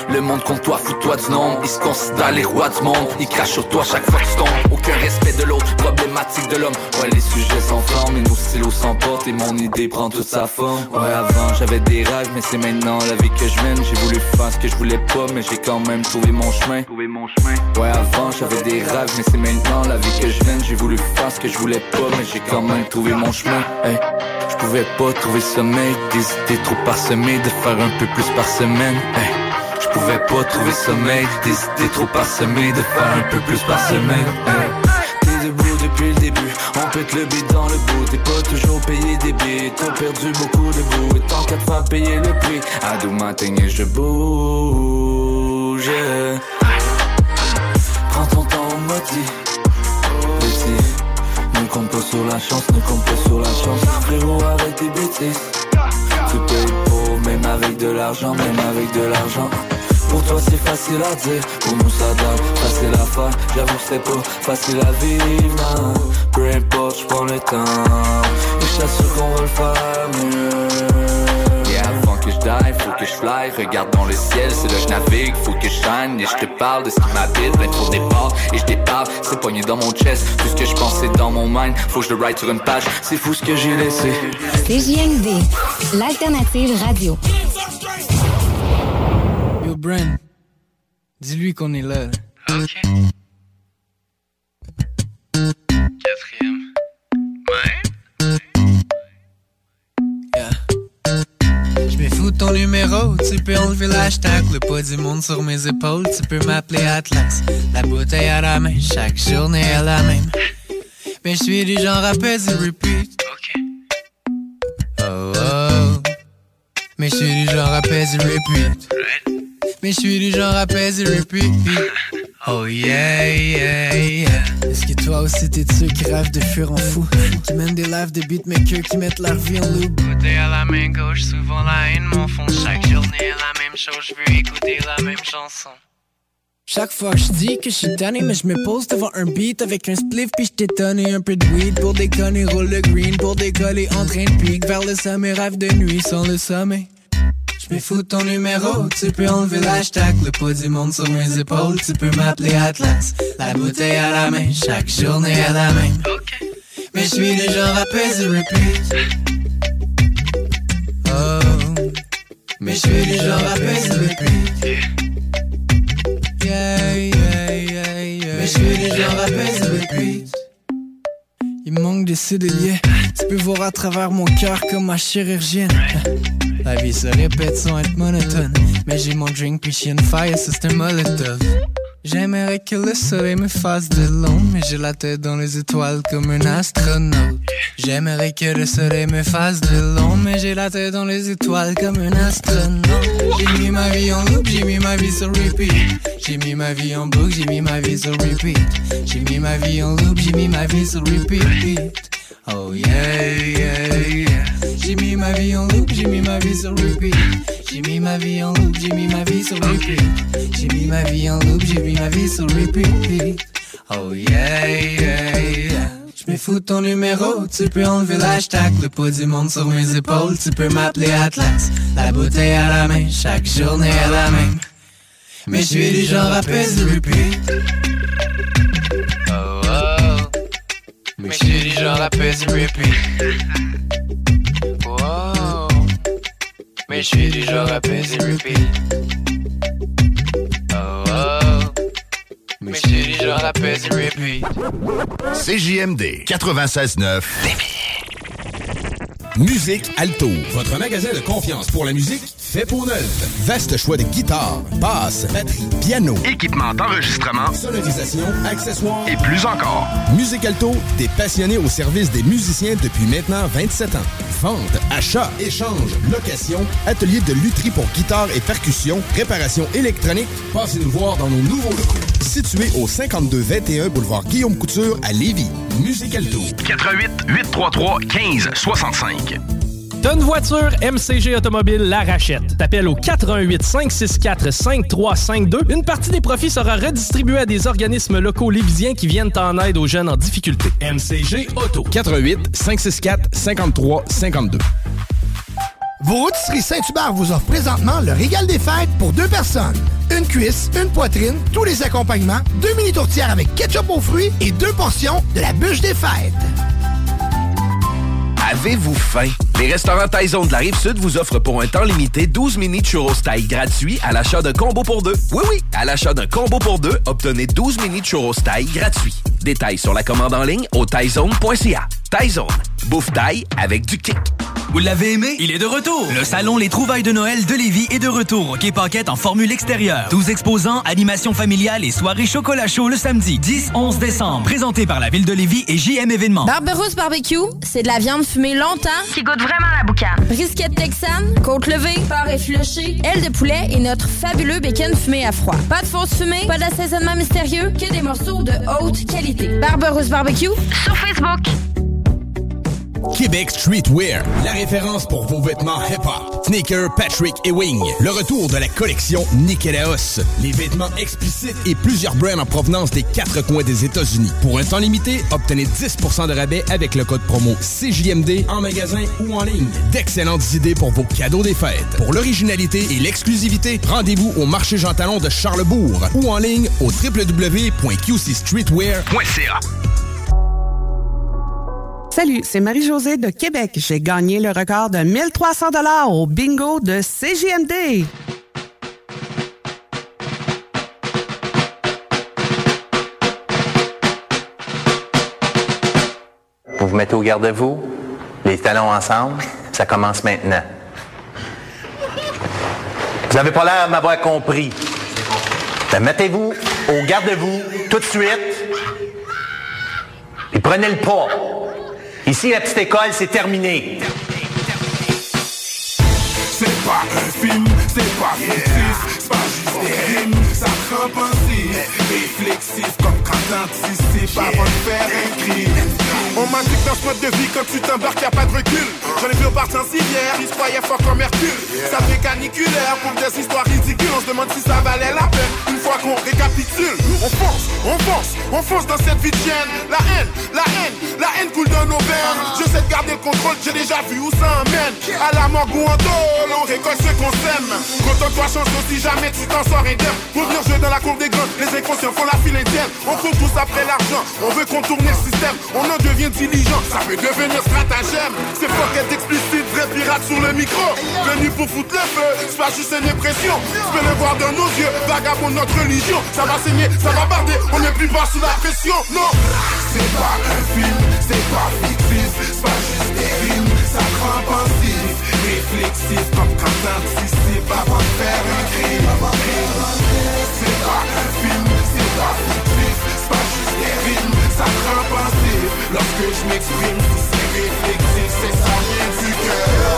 Le monde contre toi, fous-toi du nombre. Ils se considèrent les rois du monde. Ils crachent sur toi chaque fois que tu tombes. Aucun respect de l'autre, problématique de l'homme. Ouais, les sujets s'enflamment et nos stylos s'emportent. Et mon idée prend toute sa forme. Ouais, avant j'avais des rêves, mais c'est maintenant la vie que je mène. J'ai voulu faire ce que je voulais pas, mais j'ai quand même trouvé mon chemin. mon chemin. Ouais, avant j'avais des rêves, mais c'est maintenant la vie que je mène. J'ai voulu faire ce que je voulais pas, mais j'ai quand même trouvé mon chemin. Hey, je pouvais pas trouver sommeil, des idées trop parsemées, de faire un peu plus par semaine. Hey, je pouvais pas trouver sommeil, des idées trop parsemées, de faire un peu plus par semaine. T'es debout depuis le début, on pète le beat dans le bout. T'es pas toujours payé des billets, t'as perdu beaucoup de bout Et tant qu'à te faire payer le prix, à matins et je bouge. Prends ton temps maudit. Petit, ne compte pas sur la chance, ne compte pas sur la chance. Frérot avec tes bêtises. Tu payes même avec de l'argent, même avec de l'argent. Pour toi c'est facile à dire, pour nous ça donne facile à faire. J'avoue c'est pas facile à vivre, non. Peu importe, j'prends le temps. Et j't'assure qu'on va le faire mieux que je die, faut que je fly. Regarde dans le ciel, c'est là que je navigue. Faut que je shine et je te parle de ce qui m'habite. Trop départ et je déparle C'est poigné dans mon chest, tout ce que je pense c'est dans mon mind. Faut que je le write sur une page, c'est fou ce que j'ai laissé. CJMD, l'alternative radio. Yo, Bren, dis-lui qu'on est là. Ton numéro, tu peux enlever l'hashtag, le poids du monde sur mes épaules, tu peux m'appeler Atlas. La bouteille à la main, chaque journée est la même. Mais je suis du genre à peser repeat. Oh oh. Mais je suis du genre à peser repeat. Mais je suis du genre à peser repeat. Oh yeah, yeah, yeah. Est-ce que toi aussi t'es de ceux qui rêvent de fuir en fou? Qui mènent des lives de beatmakers qui mettent leur vie en loop? Côté à la main gauche, souvent la haine m'enfonce. Chaque journée la même chose, je veux écouter la même chanson. Chaque fois que je dis que je suis tanné, mais je me pose devant un beat avec un spliff puis je t'étonne et un peu de weed pour déconner, roule le green pour décoller en train de pique vers le sommet, rêve de nuit sans le sommet. Je me fous de ton numéro, tu peux enlever l'hashtag, le poids du monde sur mes épaules, tu peux m'appeler Atlas. La bouteille à la main, chaque journée est la même. Mais je suis du genre à peser repeat. Oh, mais je suis du genre à peser repeat. Yeah, yeah, yeah, yeah. Mais je suis du genre à peser repeat. Il manque des cédeliers. Tu peux voir à travers mon cœur comme ma chirurgienne. La vie se répète sans être monotone. Mais j'ai mon drink puis j'ai fire, c'est un molotov. J'aimerais que le soleil me fasse de l'ombre, mais j'ai la tête dans les étoiles comme un astronaute. J'aimerais que le soleil me fasse de l'ombre, mais j'ai la tête dans les étoiles comme un astronaute. J'ai mis ma vie en loop, j'ai mis ma vie sur repeat. J'ai mis ma vie en boucle, j'ai mis ma vie sur repeat. J'ai mis ma vie en loop, j'ai mis ma vie sur repeat. Oh yeah, yeah, yeah. J'ai mis ma vie en loop, j'ai mis ma vie sur repeat. J'ai mis ma vie en loop, j'ai mis ma vie sur repeat. J'ai mis ma vie en loop, j'ai mis ma vie sur repeat. Oh yeah, yeah, yeah. Me fous ton numéro, tu peux enlever l'hashtag, le poids du monde sur mes épaules, tu peux m'appeler Atlas. La bouteille à la main, chaque journée est la même. Mais je suis du genre à peser repeat. Oh oh. Mais je suis du genre à peser repeat. Mais je suis du genre à peser repeat. Oh oh. Mais je suis du genre à peser repeat. CJMD 96.9. Musique Alto, votre magasin de confiance pour la musique fait pour neuf. Vaste choix de guitares, basses, batteries, piano, Équipement d'enregistrement sonorisation, accessoires et plus encore. Musique Alto, des passionnés au service des musiciens depuis maintenant 27 ans. Vente, achat, échange, location, atelier de lutherie pour guitare et percussion, réparation électronique. Passez nous voir dans nos nouveaux locaux. Situé au 5221 boulevard Guillaume Couture à Lévis. Musique Alto. 88 833 15 65. T'as une voiture, MCG Automobile la rachète. T'appelles au 88 564 5352. Une partie des profits sera redistribuée à des organismes locaux lévisiens qui viennent en aide aux jeunes en difficulté. MCG Auto. 88 564 53 52. Vos rôtisseries Saint-Hubert vous offrent présentement le régal des fêtes pour deux personnes. Une cuisse, une poitrine, tous les accompagnements, deux mini tourtières avec ketchup aux fruits et deux portions de la bûche des fêtes. Avez-vous faim? Les restaurants Taizone de la Rive-Sud vous offrent pour un temps limité 12 mini churros taille gratuits à l'achat d'un combo pour deux. Oui, oui, à l'achat d'un combo pour deux, obtenez 12 mini churros taille gratuits. Détails sur la commande en ligne au taizone.ca. Taizone, bouffe taille avec du kick. Vous l'avez aimé? Il est de retour! Le salon Les Trouvailles de Noël de Lévis est de retour au Quai Paquette en formule extérieure. 12 exposants, animation familiale et soirée chocolat chaud le samedi 10-11 décembre. Présenté par la Ville de Lévis et JM Événements. Barberousse Barbecue, c'est de la viande fumée longtemps qui goûte vraiment la boucane. Brisquette texane, côte levée, porc effiloché, aile de poulet et notre fabuleux bacon fumé à froid. Pas de fausse fumée, pas d'assaisonnement mystérieux, que des morceaux de haute qualité. Barberousse Barbecue sur Facebook. Québec Streetwear, la référence pour vos vêtements hip-hop. Sneaker, Patrick et Wing. Le retour de la collection Nikélaos. Les vêtements explicites et plusieurs brands en provenance des quatre coins des États-Unis. Pour un temps limité, obtenez 10% de rabais avec le code promo CJMD en magasin ou en ligne. D'excellentes idées pour vos cadeaux des fêtes. Pour l'originalité et l'exclusivité, rendez-vous au marché Jean Talon de Charlebourg ou en ligne au www.qcstreetwear.ca. Salut, c'est Marie-Josée de Québec. J'ai gagné le record de 1300 dollars au bingo de CJMD. Vous vous mettez au garde-vous, les talons ensemble, ça commence maintenant. Vous n'avez pas l'air de m'avoir compris. Ben, mettez-vous au garde-vous tout de suite. Et prenez le pas. Ici, la petite école, c'est terminé. C'est pas un film, c'est pas fictif, c'est pas juste des rimes, ça pensif, réflexif comme quand t'anticipes avant de faire un crime. On m'a dit que dans ce mode de vie, quand tu t'embarques, y'a pas de recul. J'en ai vu au parti civière, ils se croyaient fort comme Hercule. Ça fait caniculaire pour des histoires ridicules. On se demande si ça valait la peine une fois qu'on récapitule. On fonce, on fonce, on fonce dans cette vie de chienne. La haine, la haine, la haine coule dans nos veines. Je sais de garder le contrôle, j'ai déjà vu où ça emmène. À la morgue ou en tôle, on récolte ce qu'on sème. Quand toi change si jamais tu t'en sors indemne. Pour venir jouer dans la cour des grands, les inconscients font la file indienne. On court tous après l'argent, on veut contourner le système. On en devient diligent, ça peut devenir stratagème. C'est qu'être explicite, vrai pirate sur le micro. Venu pour foutre le feu, c'est pas juste une impression. Tu peux le voir dans nos yeux, vagabond notre religion. Ça va saigner, ça va barder, on n'est plus pas sous la pression. Non, c'est pas un film, c'est pas fictif, c'est pas juste des rimes, ça crampe pensif, réflexif comme quand t'anticipes avant de faire un crime. C'est pas un film, c'est pas fictif, c'est pas juste des rimes, ça crampe pensif. Lorsque je m'exprime, c'est réflexif, c'est ça vient du cœur.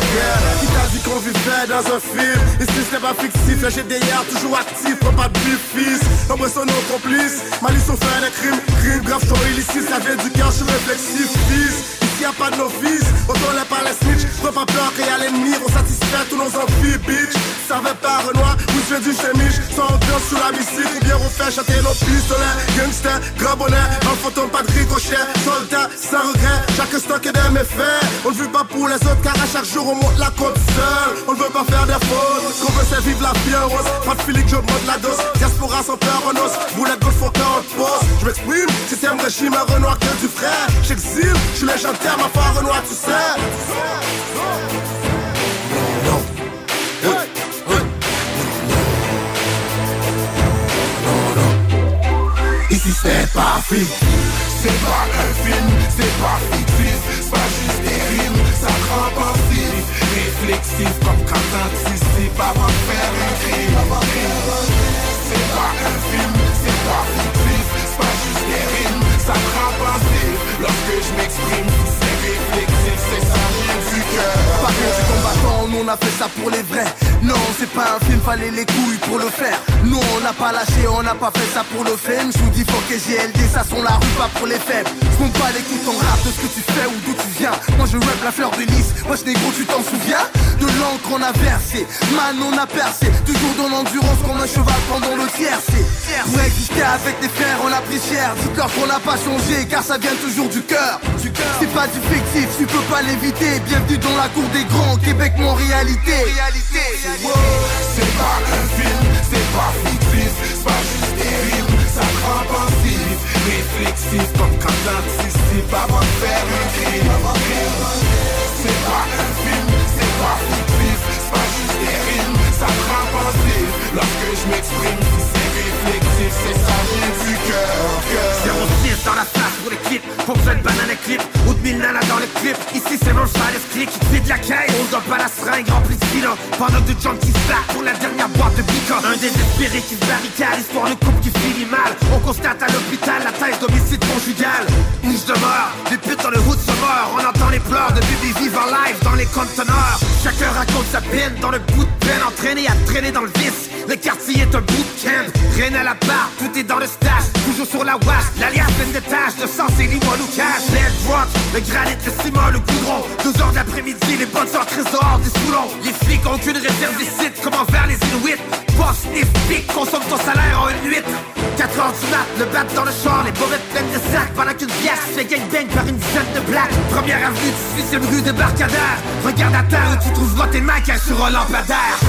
Qui t'a dit qu'on vivait dans un film? Ici n'est pas fictif, le GDR toujours actif pas de fils Nombre sont nos complices. Malice au fait des crimes Crime grave, show illicite Ça vient du cœur, je suis réflexif Fils Ici y'a pas de novice. Autant les par les snitch Faut pas peur qu'il y a l'ennemi On satisfait tous nos envies, bitch. Ça va pas Renoir Oui je du chemiche. Sans ambiance sous la musique Ou bien on fait chanter nos pistolets. Gangster, grand bonnet Un fantôme, pas de ricochet. Soldat, sans regret Chaque stock est des méfaits On ne vit pas pour les autres Car à chaque jour on monte la côte seul On ne veut pas faire des fautes. Qu'on veut c'est vivre la vie en rose. Pas de feeling, j'augmente la dose. Diaspora sans peur en os. Boulette faut qu'on te pose Je m'exprime, système régime un Renoir que du frère J'exile, je suis légendaire ma part Renoir tu sais. Ici c'est pas fictif, c'est pas un film, c'est pas fictif, c'est pas juste des rimes, ça crampe pensif, réflexif comme quand t'anticipes avant de faire un crime. C'est pas un film, c'est pas fictif, girl. On a fait ça pour les vrais Non, c'est pas un film, fallait les couilles pour le faire. Non, on n'a pas lâché, on n'a pas fait ça pour le fame. Je vous dis, faut que GLD, ça sont la rue, pas pour les faibles. Je compte pas les coups ton rap de ce que tu fais ou d'où tu viens. Moi, je rap la fleur de lys. Moi, je négro, tu t'en souviens De l'encre qu'on a versé. Man, on a percé. Toujours dans l'endurance comme un cheval pendant le tiercé. Pour exister avec des frères, on a pris cher. Dis-leur qu'on n'a pas changé, car ça vient toujours du cœur. C'est pas du fictif, tu peux pas l'éviter. Bienvenue dans la cour des grands, Québec, mon réalité. C'est pas un film, c'est pas fictif C'est pas juste des rimes, ça te rend pensif Réflexif comme quand t'anticipes avant de faire un crime C'est pas un film, c'est pas fictif C'est pas juste des rimes, ça te rend pensif Lorsque je m'exprime, si c'est du cœur 06 dans la face pour les je une banane clip Ou de mille nanas dans les clips Ici c'est non sale clic Vide la caisse On doit pas la seringue remplie de stylo Pendant que gens qui se battent pour la dernière boîte de bico Un désespéré qui se barricade Histoire de couple qui finit mal. On constate à l'hôpital la taille d'homicide conjugal. Mouche de mort Des putes dans le hood se meurent. On entend les pleurs de bébés vivants live dans les conteneurs. Chacun raconte sa peine dans le bout de peine Entraîné à traîner dans le vice Le quartier est un bout de camp Rien à la barre, tout est dans le stage Toujours sur la wash, l'alias pleine de tâches. De sang, c'est limon ou cash. L'air rock, le granit, le ciment, le goudron. Deux heures d'après-midi, les bonnes heures trésors des soulons Les flics ont qu'une réserve des sites Comme envers les Inuits? Boss, sniff, pique, consomme ton salaire en une nuit 4 heures du mat, le bat dans le char. Les bobettes pleines de sacs Pendant qu'une pièce fait gangbang par une dizaine de blagues Première avenue du 6 rue de Barcadère. Regarde à terre tu trouves tes mains sur un lampadaire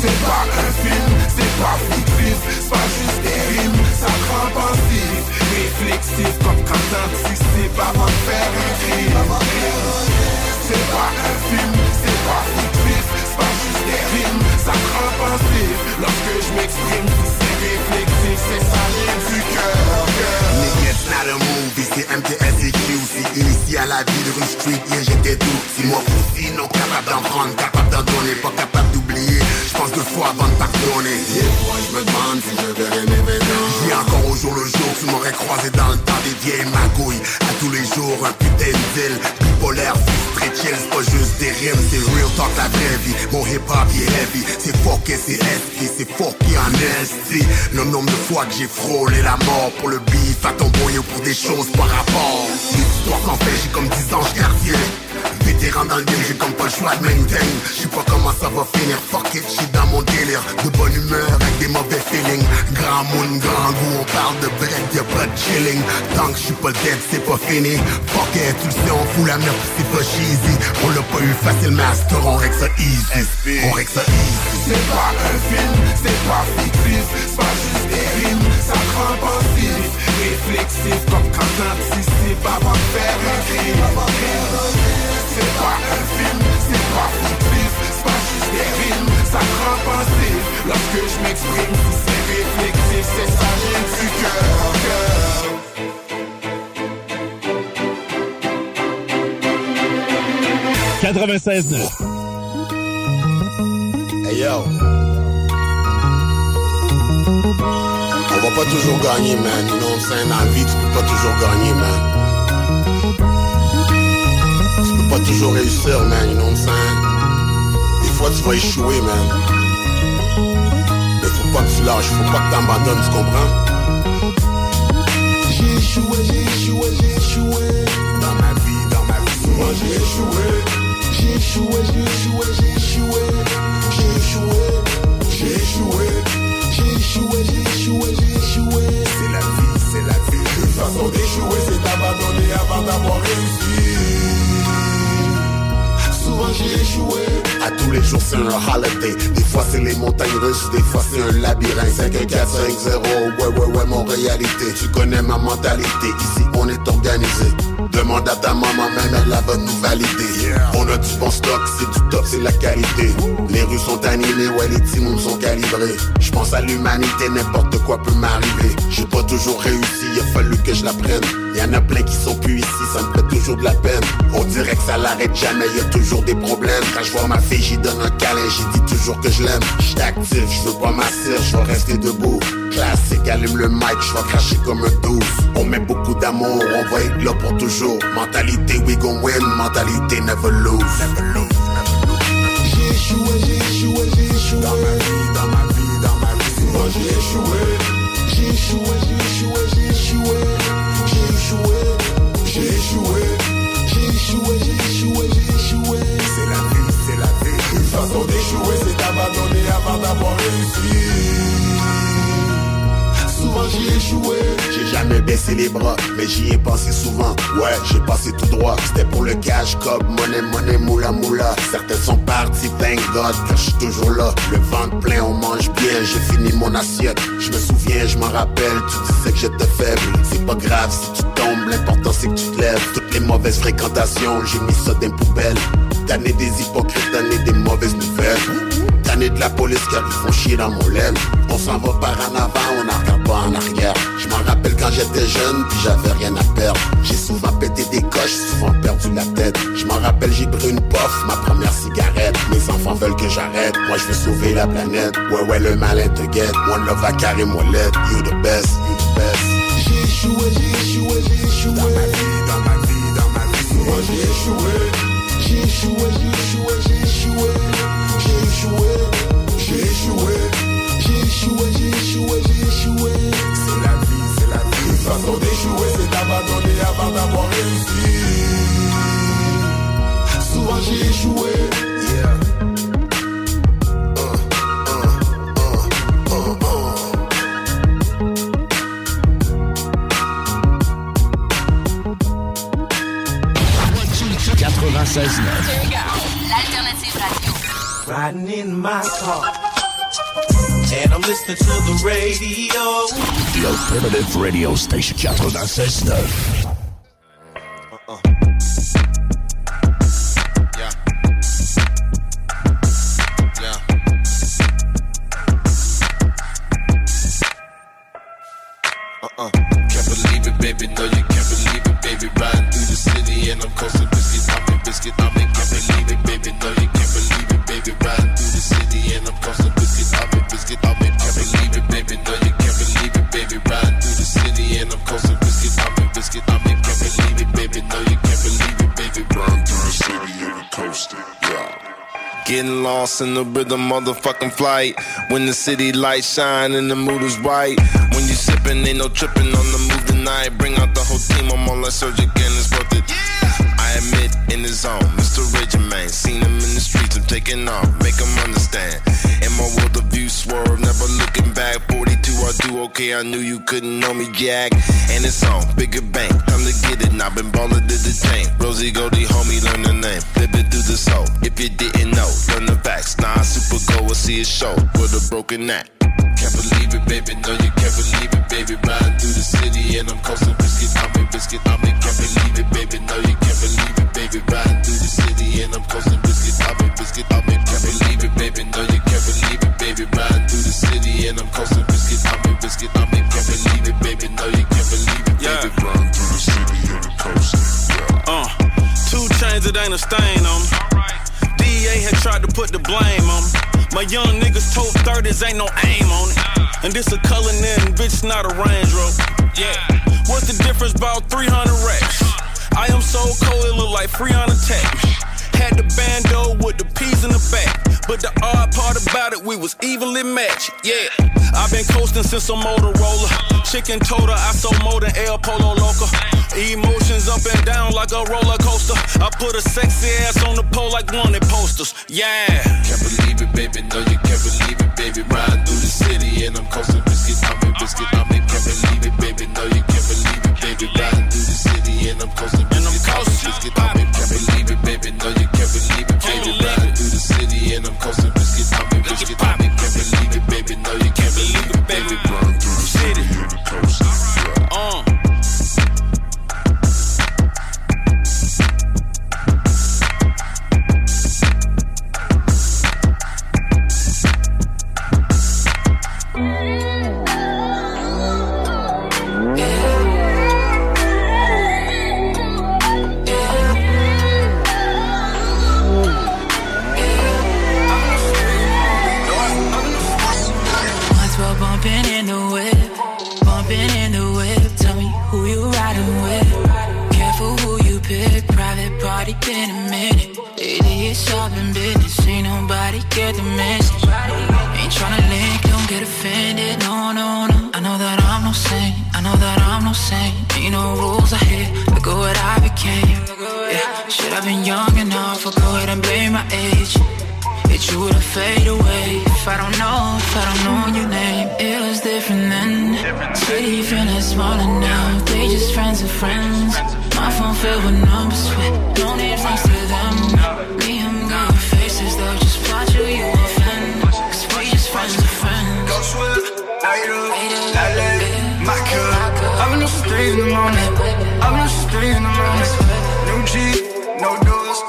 C'est pas un film, c'est pas fictif C'est pas juste des rimes, ça te rend pensif Réflexif comme quand t'anticipes avant de faire un crime. C'est pas un film, c'est pas fictif C'est pas juste des rimes, ça te rend pensif Lorsque je m'exprime, c'est réflexif C'est ça du cœur Nigga, it's not a movie, c'est C'est initié à la vie de rue street, yeah, j'étais tout Si moi aussi, non capable d'en prendre, capable d'en donner Pas capable d'oublier, je pense deux fois avant de pardonner. Et moi je me demande si je verrai mes vêtements. J'y encore au jour le jour, tu m'aurais croisé dans le temps des vieilles magouilles. À tous les jours, un putain de deal Bipolaire, chill, c'est pas juste des rimes C'est real talk, la vraie vie. Mon hip-hop, est heavy. C'est fucké, c'est esti, c'est fucké en esti Le nombre de fois que j'ai frôlé la mort Pour le beef, à ton boyau pour des choses par rapport. Des histoires qu'en fait, j'ai comme 10 anges gardiens Vétéran dans le game, j'ai comme pas le choix de maintain. Je sais pas comment ça va finir, fuck it, j'suis dans mon délire. De bonne humeur avec des mauvais feelings. Grand monde, grand goût, on parle de break, y'a pas de chilling. Tant que j'suis pas dead, c'est pas fini. Fuck it, tu le sais, on fout la merde, c'est pas cheesy. On l'a pas eu facile, master, on règle ça easy. On règle ça easy. C'est pas un film, c'est pas fictif. C'est pas juste des rimes, ça te rend pensif Réflexif comme quand t'anticipes avant de faire un crime C'est pas un film, c'est pas fictif C'est pas juste des rimes, ça te rend pensif Lorsque je m'exprime, c'est réflexif C'est ça, vient du cœur 96.9. Hey yo. On va pas toujours gagner, man. You know what I'm la vie, tu peux pas toujours gagner, man. Toujours réussir, man. You know what I'm saying? Des fois, tu vas échouer, man. Mais faut pas que tu lâches, faut pas que t'abandonnes, tu comprends? J'ai échoué, j'ai échoué, j'ai échoué. Dans ma vie, dans ma vie, moi j'ai échoué. J'ai échoué, j'ai échoué, j'ai échoué. J'ai échoué, j'ai échoué. J'ai échoué, j'ai échoué, j'ai échoué. C'est la vie, c'est la vie. Une façon d'échouer, c'est d'abandonner avant d'avoir réussi. Souvent j'ai échoué. À tous les jours c'est un holiday. Des fois c'est les montagnes russes, des fois c'est un labyrinthe. 5 1 4 5 0. Ouais ouais ouais mon réalité. Tu connais ma mentalité. Ici on est organisé. Demande à ta maman, même elle la bonne nous valider. On a du bon stock, c'est du top, c'est la qualité. Les rues sont animées, ouais, les timons sont calibrés. Je pense à l'humanité, n'importe quoi peut m'arriver. J'ai pas toujours réussi, il a fallu que je l'apprenne. Y en a plein qui sont plus ici, ça me fait toujours de la peine. On dirait que ça l'arrête jamais, y a toujours des problèmes. Quand je vois ma fille, j'y donne un câlin, j'y dis toujours que je l'aime. J'suis actif, je veux pas m'asseoir, je vais rester debout. Classique, allume le mic, je vais cracher comme un douce. On met beaucoup d'amour, on va être là pour toujours. Mentalité, we gon' win, mentalité, never lose. Never lose. J'ai échoué, j'ai échoué, j'ai échoué. Dans ma vie, dans ma vie, dans ma vie. Échoué. J'ai échoué, j'ai échoué, j'ai échoué. Échoué. J'ai échoué, j'ai échoué, j'ai échoué. C'est la vie, c'est la vie. Une façon d'échouer, c'est d'abandonner avant d'avoir réussi. Souvent j'ai échoué. J'ai jamais baissé les bras, mais j'y ai pensé souvent. Ouais, j'ai passé tout droit. C'était pour le cash, cob, monnaie, monnaie, moula, moula. Certains sont partis, thank God, que je suis toujours là. Le ventre plein, on mange bien, j'ai fini mon assiette. Je me souviens, je m'en rappelle, tu disais que j'étais faible. C'est pas grave si tu tombes, l'important c'est que tu te lèves. Toutes les mauvaises fréquentations, j'ai mis ça dans poubelle. Tanné des hypocrites, tanné des mauvaises nouvelles. Tanné de la police car ils font chier dans mon laine. On s'en va par en avant, on regarde en arrière. Je m'en rappelle quand j'étais jeune, puis j'avais rien à perdre. J'ai souvent pété des coches, souvent perdu la tête. Je m'en rappelle, j'ai pris une puff, ma première cigarette. Mes enfants veulent que j'arrête, moi je veux sauver la planète. Ouais, ouais, le malin te guette. One love à carré molette. You the best, you the best. J'ai échoué, j'ai échoué, j'ai échoué. Dans ma vie, dans ma vie, dans ma vie. Souvent j'ai échoué. J'ai échoué, j'ai échoué, j'ai échoué. Façon d'échouer, c'est d'abandonner avant d'avoir réussi. Souvent j'ai échoué. Yeah. Uh, uh, uh, uh. 96.9. L'alternative radio. Riding in my car. And I'm listening to the radio. The Alternative Radio Station 96.9. in the rhythm, motherfucking flight. When the city lights shine and the mood is right. When you sipping, ain't no tripping on the move tonight. Bring out the whole team, I'm on like surgic and it's worth it. In the zone, Mr. Rigid. Seen him in the streets, I'm taking off, make him understand. In my world of view, swerve, never looking back. 42, I do okay, I knew you couldn't know me, Jack. And it's on, bigger bang, time to get it. Now been ballin' to the chain. Rosie Goldie, homie, learn the name. Living through the soul. If you didn't know, learn the facts. Nah, super go, I see a show with a broken act. Can't believe it, baby. No, you can't believe it, baby. Riding through the city and I'm coasting biscuit. I'm in biscuit. I'm in. Can't believe it, baby. No, you can't the and I'm coasting biscuit. I'm in biscuit. I'm in. Can't believe it, baby. No, you can't believe it, yeah. baby. Riding through the city and I'm coasting. Uh, two chains, it ain't a stain on me. DEA had tried to put the blame on me. My young niggas told 30s ain't no aim on it. And this a color in, bitch, not a Range Rover. Yeah. What's the difference about 300 racks? I am so cold, it look like Freon attack. Had the bando with the peas in the back. But the odd part about it, we was evenly matched. Yeah. I've been coasting since a Motorola. Chicken total, I sold more than El Polo Loca. Emotions up and down like a roller coaster. I put a sexy ass on the pole like wanted posters. Yeah. Can't believe it, baby. No, you can't believe it, baby. Riding through the city and I'm coasting biscuit. I'm in biscuit. I'm in. Can't believe it, baby. No, you can't believe it, baby. Riding through the city and I'm coasting biscuit. I'm in biscuit. I'm in. Can't believe it, my age. It's you to fade away if I don't know, if I don't know your name. It was different then. City feeling smaller now. They just friends of friends. My phone filled with numbers with no names next to them. Me, I'm got faces, they'll just watch who you offend. Cause we just friends of friends. Go swift, light up, light light, my cup. I've been up since three in the morning. I've been up since three in the morning. New G, no doors,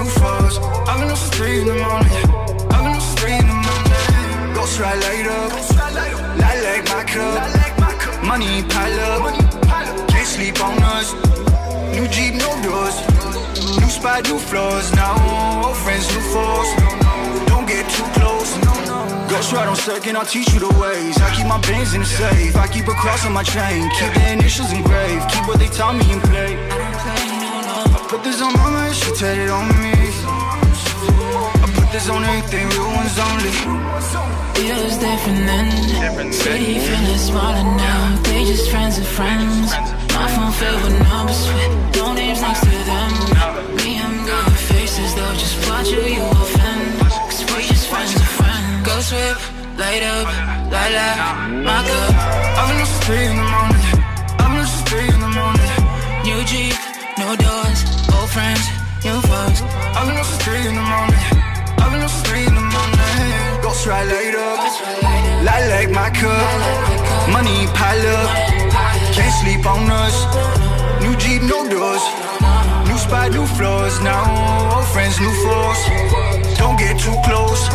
new foes. Been up since three in the morning. Been up since three in the morning. Ghost ride light up, light like my cup. Money pile up, can't sleep on us. New Jeep, no doors. New spot, new floors. Now old friends, new foes. Don't get too close. Ghost ride on second, I'll teach you the ways. I keep my bands in the safe. I keep a cross on my chain. Keep the initials engraved. Keep what they tell me and play. I put this on mama and she tatted on me. I put this on everything, real ones only. It was different then. City feeling smaller now. They just friends of friends. My phone filled with numbers with no names next to them. Me, I'm got faces, they'll just watch who you offend. Cause we just friends of friends. Go swip, light up, light up, my cup. I've been up since three in the morning. I've been up since three in the morning. New Jeep, no doors, old friends, new foes. I've been up since three in the morning. I've been up since three in the morning. Ghost ride light up, light like my cup. Money pile up, can't sleep on us. New Jeep, no doors. New spot, new floors. Now old friends, new foes. Don't get too close.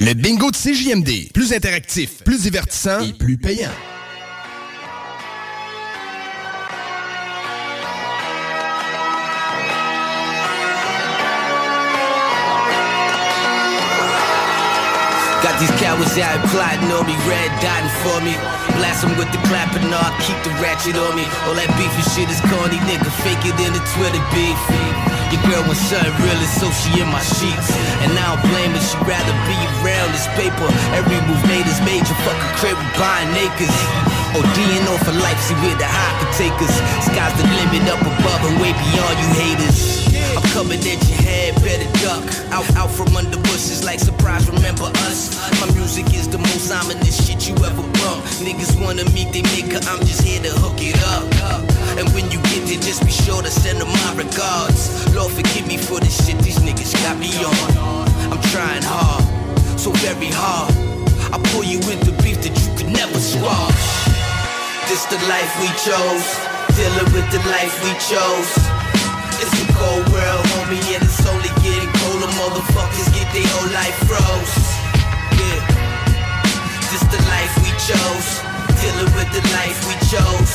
Le bingo de CJMD. Plus interactif, plus divertissant et plus payant. Got these cowards out plotting on me, red dotting for me. Blast them with the clapping, no, I keep the ratchet on me. All that beef and shit is corny, nigga. Fake it in the Twitter beef. Your girl when something real so she in my sheets. And I don't blame her, she'd rather be around this paper. Every move made is major, fucking crib buying acres. Oh, ODing off for life, see where the high could take us. Sky's the limit up above and way beyond you haters. I'm coming at your head, better duck. Out, out from under bushes like surprise, remember us. My music is the most ominous shit you ever bump. Niggas wanna meet they maker, I'm just here to hook it up. And when you get there, just be sure to send them my regards. Lord, forgive me for the shit these niggas got me on. I'm trying hard, so very hard. I pull you into beef that you could never squash. This the life we chose, dealing with the life we chose. It's a cold world, homie, and it's only getting colder. Motherfuckers get their whole life froze. Yeah, this the life we chose, dealing with the life we chose.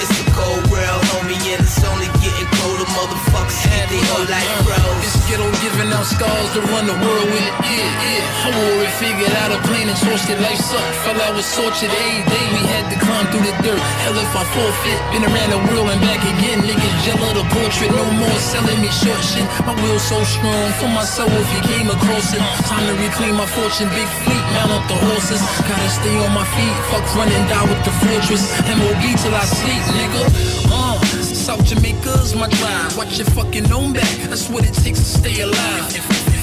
It's cold world, homie, and it's only getting colder. Motherfuckers uh, get their whole life froze. This ghetto giving out scars to run the world with. Yeah, yeah. I wore it, figured out a plan and torched it. Life sucked. Fell out with tortured every day. We had to climb through the dirt. Hell if I forfeit. Been around the world and back again. Niggas of the portrait. No more selling me short shit. My will so strong for myself if you came across it. Time to reclaim my fortune. Big fleet, mount up the horses. Gotta stay on my feet. Fuck running down with the fortress. MOB till I sleep, nigga. Uh, South Jamaica's my drive. Watch your fucking own back. That's what it takes to stay alive.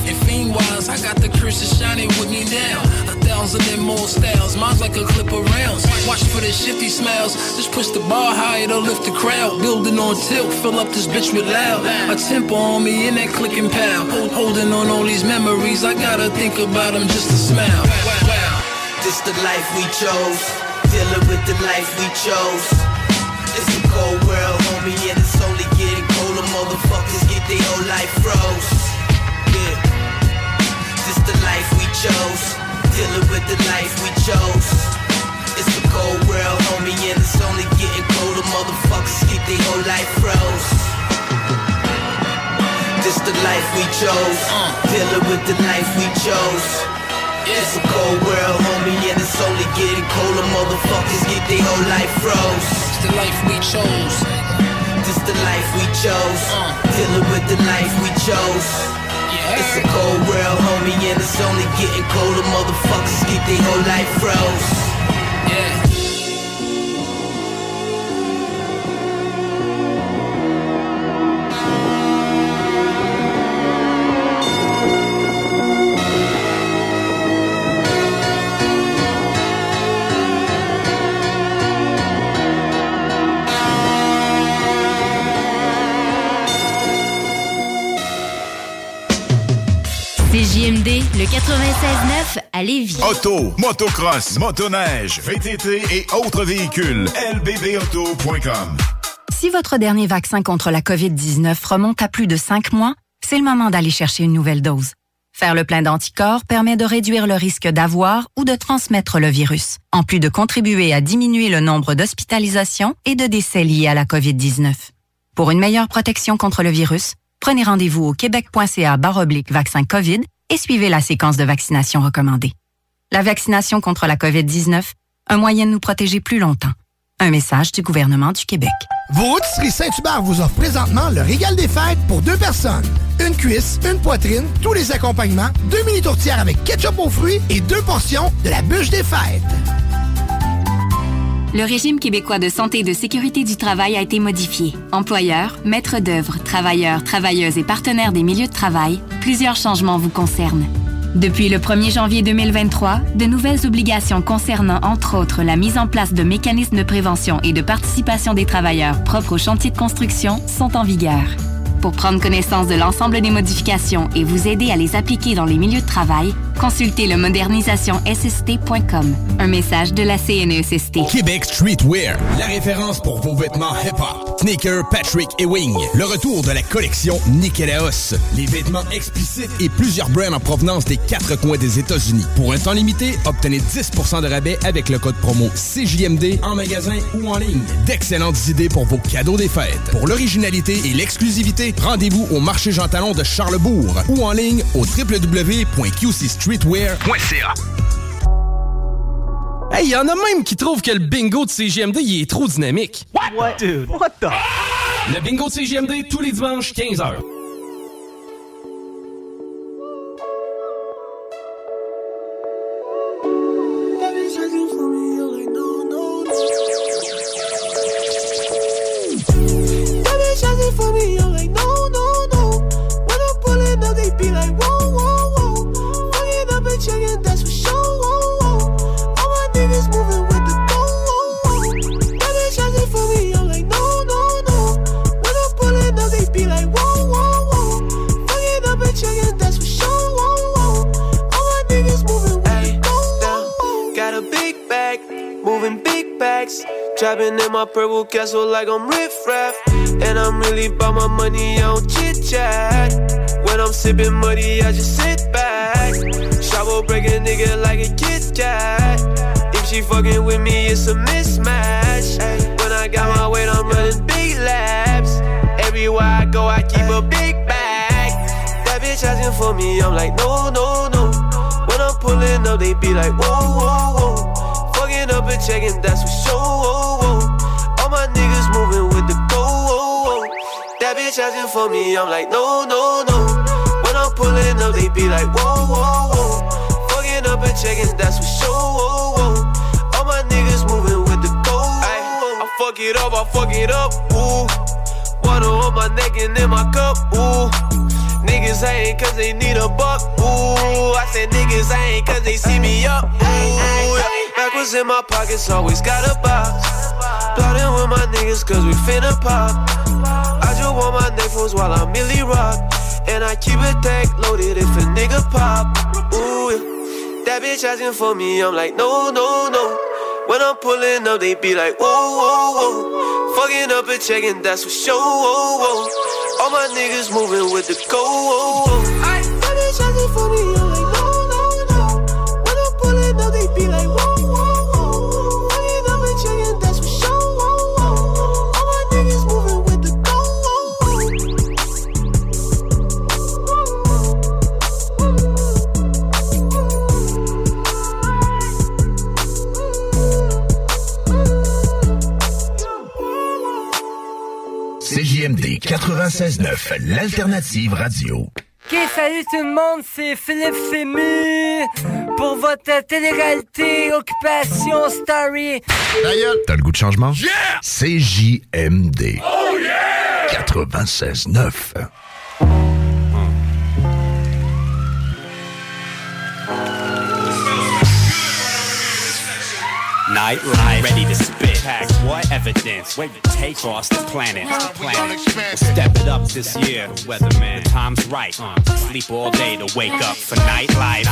And fiend wise, I got the curse of shining with me now. A thousand and more styles, mine's like a clip of rounds. Watch for the shifty smiles, just push the bar higher to lift the crowd. Building on tilt, fill up this bitch with loud. A tempo on me in that clicking. Hold, holding on all these memories, I gotta think about them just to smile. This the life we chose, dealing with the life we chose. It's a cold world, homie, and it's only getting colder. Motherfuckers get their whole life froze. Yeah, this the life we chose, dealing with the life we chose. It's a cold world, homie, and it's only getting colder. Motherfuckers get their whole life froze. This the life we chose, dealing with the life we chose. It's a cold world, homie, and it's only getting colder. Motherfuckers get their whole life froze. The life we chose. This the life we chose. Uh. Dealing with the life we chose. It's a cold world, homie, and it's only getting colder. Motherfuckers keep their whole life froze. Yeah. 96.9 à Lévis. Auto, motocross, motoneige, VTT et autres véhicules. lbbauto.com. Si votre dernier vaccin contre la COVID-19 remonte à plus de cinq mois, c'est le moment d'aller chercher une nouvelle dose. Faire le plein d'anticorps permet de réduire le risque d'avoir ou de transmettre le virus, en plus de contribuer à diminuer le nombre d'hospitalisations et de décès liés à la COVID-19. Pour une meilleure protection contre le virus, prenez rendez-vous au québec.ca baroblique vaccin COVID et suivez la séquence de vaccination recommandée. La vaccination contre la COVID-19, un moyen de nous protéger plus longtemps. Un message du gouvernement du Québec. Vos rôtisseries Saint-Hubert vous offrent présentement le régal des fêtes pour deux personnes. Une cuisse, une poitrine, tous les accompagnements, deux mini tourtières avec ketchup aux fruits et deux portions de la bûche des fêtes. Le régime québécois de santé et de sécurité du travail a été modifié. Employeurs, maîtres d'œuvre, travailleurs, travailleuses et partenaires des milieux de travail, plusieurs changements vous concernent. Depuis le 1er janvier 2023, de nouvelles obligations concernant entre autres la mise en place de mécanismes de prévention et de participation des travailleurs propres aux chantiers de construction sont en vigueur. Pour prendre connaissance de l'ensemble des modifications et vous aider à les appliquer dans les milieux de travail, consultez le modernisationsst.com. Un message de la CNESST. Québec Streetwear, la référence pour vos vêtements hip-hop. Sneaker, Patrick et Wing. Le retour de la collection Nikélaos. Les vêtements explicites et plusieurs brands en provenance des quatre coins des États-Unis. Pour un temps limité, obtenez 10% de rabais avec le code promo CJMD en magasin ou en ligne. D'excellentes idées pour vos cadeaux des fêtes. Pour l'originalité et l'exclusivité, rendez-vous au marché Jean Talon de Charlebourg ou en ligne au www.qcstreetwear.ca. Hey, y en a même qui trouvent que le bingo de CGMD il est trop dynamique. What? Dude, what the? Le bingo de CGMD tous les dimanches 15h. Castle like I'm Riff Raff. And I'm really about my money, I don't chit chat. When I'm sipping muddy, I just sit back. Shovel break a nigga like a Kit Kat. If she fucking with me, it's a mismatch. When I got my weight, I'm running big laps. Everywhere I go, I keep a big bag. That bitch asking for me, I'm like, no, no, no. When I'm pulling up, they be like, whoa, whoa, whoa. Fucking up and checking, that's for sure. Whoa, whoa. All my niggas moving with the go. Whoa, whoa. That bitch asking for me, I'm like, no, no, no. When I'm pulling up, they be like, whoa, whoa, whoa. Fucking up and checking, that's for sure. Whoa, whoa. All my niggas moving with the go. Oh, ay, I fuck it up, I fuck it up. Ooh. Water on my neck and in my cup. Ooh. Niggas ain't cause they need a buck. Ooh, I said niggas ain't cause they see me up. Ooh, yeah. Backwards in my pockets, always got a box. Plotting with my niggas cause we finna pop. I just want my neighbors while I'm Millie Rock. And I keep a tag loaded if a nigga pop. Ooh, yeah. That bitch asking for me, I'm like, no, no, no. When I'm pulling up, they be like, whoa, whoa, whoa. Fucking up a check, and that's for sure. Whoa, whoa. All my niggas moving with the go. Whoa, whoa. That bitch asking for me, CJMD 96.9, l'alternative radio. Ok, salut tout le monde, c'est Philippe Fému pour votre télé-réalité Occupation Story. T'as le goût de changement? Yeah! CJMD. Oh yeah! 96.9. Life, ready to spit. Pack what evidence? Wait to take across the planet. planet. Step it up this year, weatherman. The time's right. Uh, sleep all day to wake up for night life,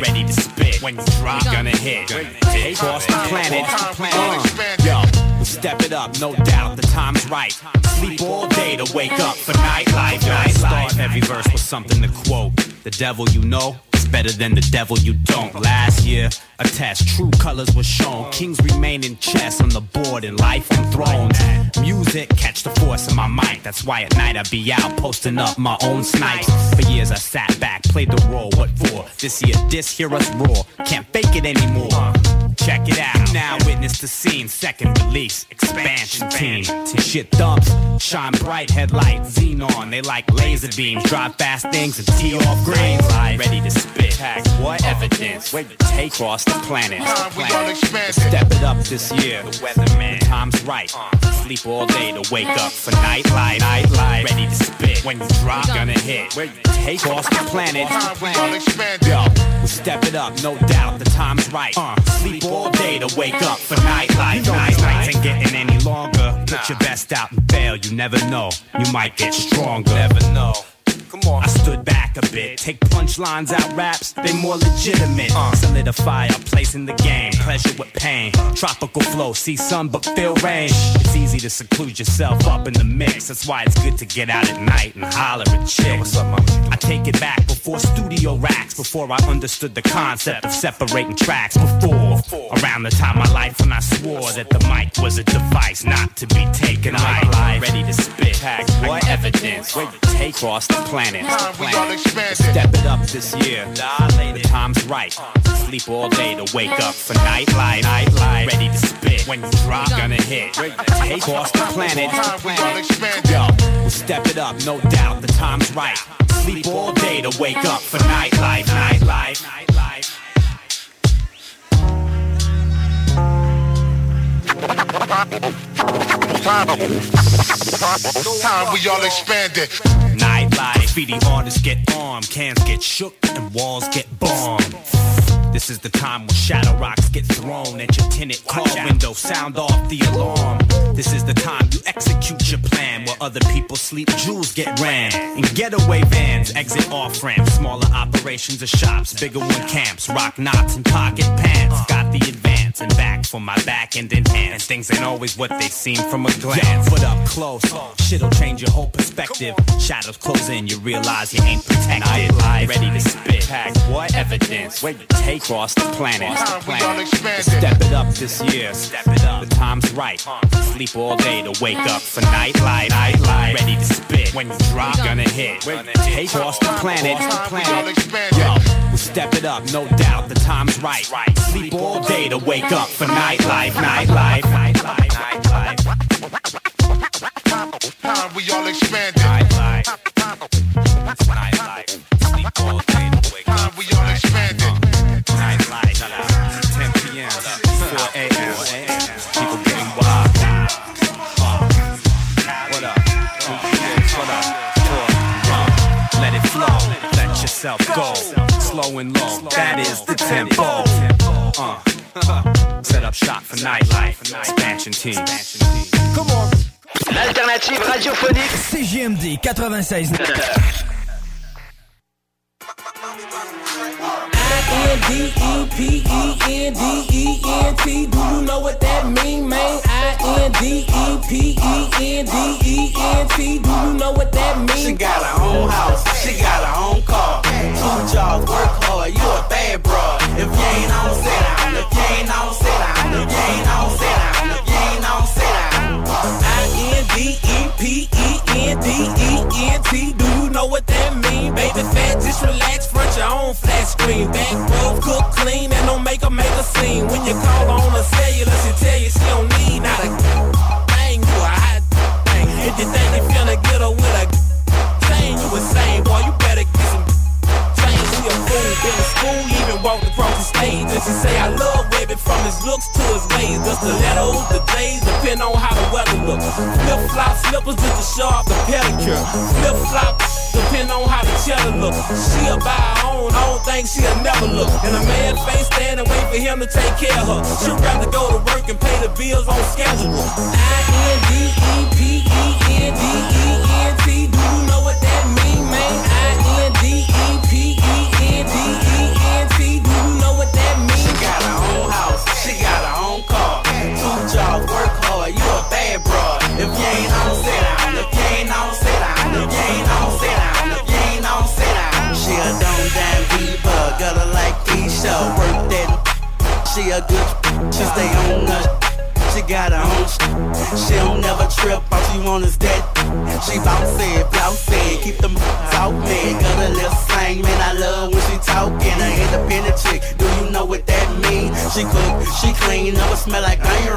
ready to spit. When you drop, gonna hit. Take across the planet. Uh, yo, step it up, no doubt. The time's right. Sleep all day to wake up for night life. Night Start every verse with something to quote. The devil you know better than the devil you don't. Last year, a test, true colors were shown. Kings remain in chess on the board and life on thrones. Music, catch the force in my mind. That's why at night I be out posting up my own snipes. For years I sat back, played the role. What for? This year, this hear us roar. Can't fake it anymore. Check it out. Now witness the scene. Second release, expansion team. Shit thumps, shine bright headlight, xenon. They like laser beams, drive fast things and tee off green light. Ready to spit. Pack what evidence? Wait take across the planet. planet. Step it up this year. The weatherman. The time's right. Sleep all day to wake up for night light. Night light. Ready to spit. When you drop, gonna hit. Wait to take off the planet. Yo, we step it up, no doubt. The time's right. Uh, sleep all day to wake up for nightlife. Night nights ain't getting any longer. Put your best out and fail. You never know. You might get stronger. Never know. Come on. I stood back a bit. Take punchlines out raps, they more legitimate. Uh. Solidify our place in the game. Pleasure with pain. Tropical flow, see sun but feel rain. It's easy to seclude yourself up in the mix. That's why it's good to get out at night and holler at chicks. I take it back before studio racks. Before I understood the concept of separating tracks. Before, around the time of my life when I swore that the mic was a device not to be taken light. Ready to spit. Pack what evidence? Wait to take across the planet. Planet. Step it up this year. The time's right. Sleep all day to wake up for night light. Night light. Ready to spit. When you drop, gonna hit. Take off the planet. planet. Yo, we'll step it up, no doubt. The time's right. Sleep all day to wake up for night life. Time we all expanded. Nightlife, feeding artists get armed, cans get shook, and walls get bombed. This is the time when shadow rocks get thrown at your tinted car window. Sound off the alarm. This is the time you execute your plan. While other people sleep, jewels get ran. In getaway vans, exit off ramps. Smaller operations or shops, bigger one camps. Rock knots and pocket pants. Got the advance and back for my back and. Things ain't always what they seem from a glance. But up close, shit'll change your whole perspective. Shadows close in, you realize you ain't protected. Ready to spit. Pack what evidence? Wait to take across the planet. planet. Step it up this year. Step it up. The time's right. Sleep all day to wake up for night light. Night light. Ready to spit. When you drop, gonna hit. Take across the planet. The planet. Yo, we step it up, no doubt. The time's right. Sleep all day to wake up for night life. Night life. Night life. Night life. Time we all expanded. Night life. Night life. Sleep all day to wake up. Time we all expanded. Night light, 10 p.m., 4 a.m. People getting wild. What up? What up? Let it flow. Let yourself go. And low. That is the tempo. Uh. Set up shop for nightlife. Expansion team. Come on. L'alternative radiophonique CGMD 96. I-N-D-E-P-E-N-D-E-N-T Do you know what that mean, man? I-N-D-E-P-E-N-D-E-N-T Do you know what that mean? She got her own house, she got her own car Two jobs, work hard, you a bad bro If you ain't on, down If you ain't on, down If you ain't on, sit Dependent. Do you know what that mean? Baby fat, just relax, front your own flat screen. Back both, cook clean, and don't make her make a scene. When you call on a cellular, she tell you she don't need not a thing. You a hot thing. If you think you finna get her with a chain, you insane, boy. You better get some she a fool. Been in school, even walked across the stage. And she say, I love Webby from his looks to his ways. The stilettos, the days, depend on how the weather looks. Flip flop slippers just to show off the pedicure. Flip flop, depend on how the cheddar look. She a buy her own, I don't think she'll never look. And a man face stand and wait for him to take care of her. She'd rather go to work and pay the bills on schedule. I N D E P E N D E E. she a good, she stay on the. She got her own sh- She don't never trip, all she want is that She bounce it, bounce it, keep them out man Got a little slang, man, I love when she talking An independent chick, do you know what that mean? She cook, she clean, never smell like onion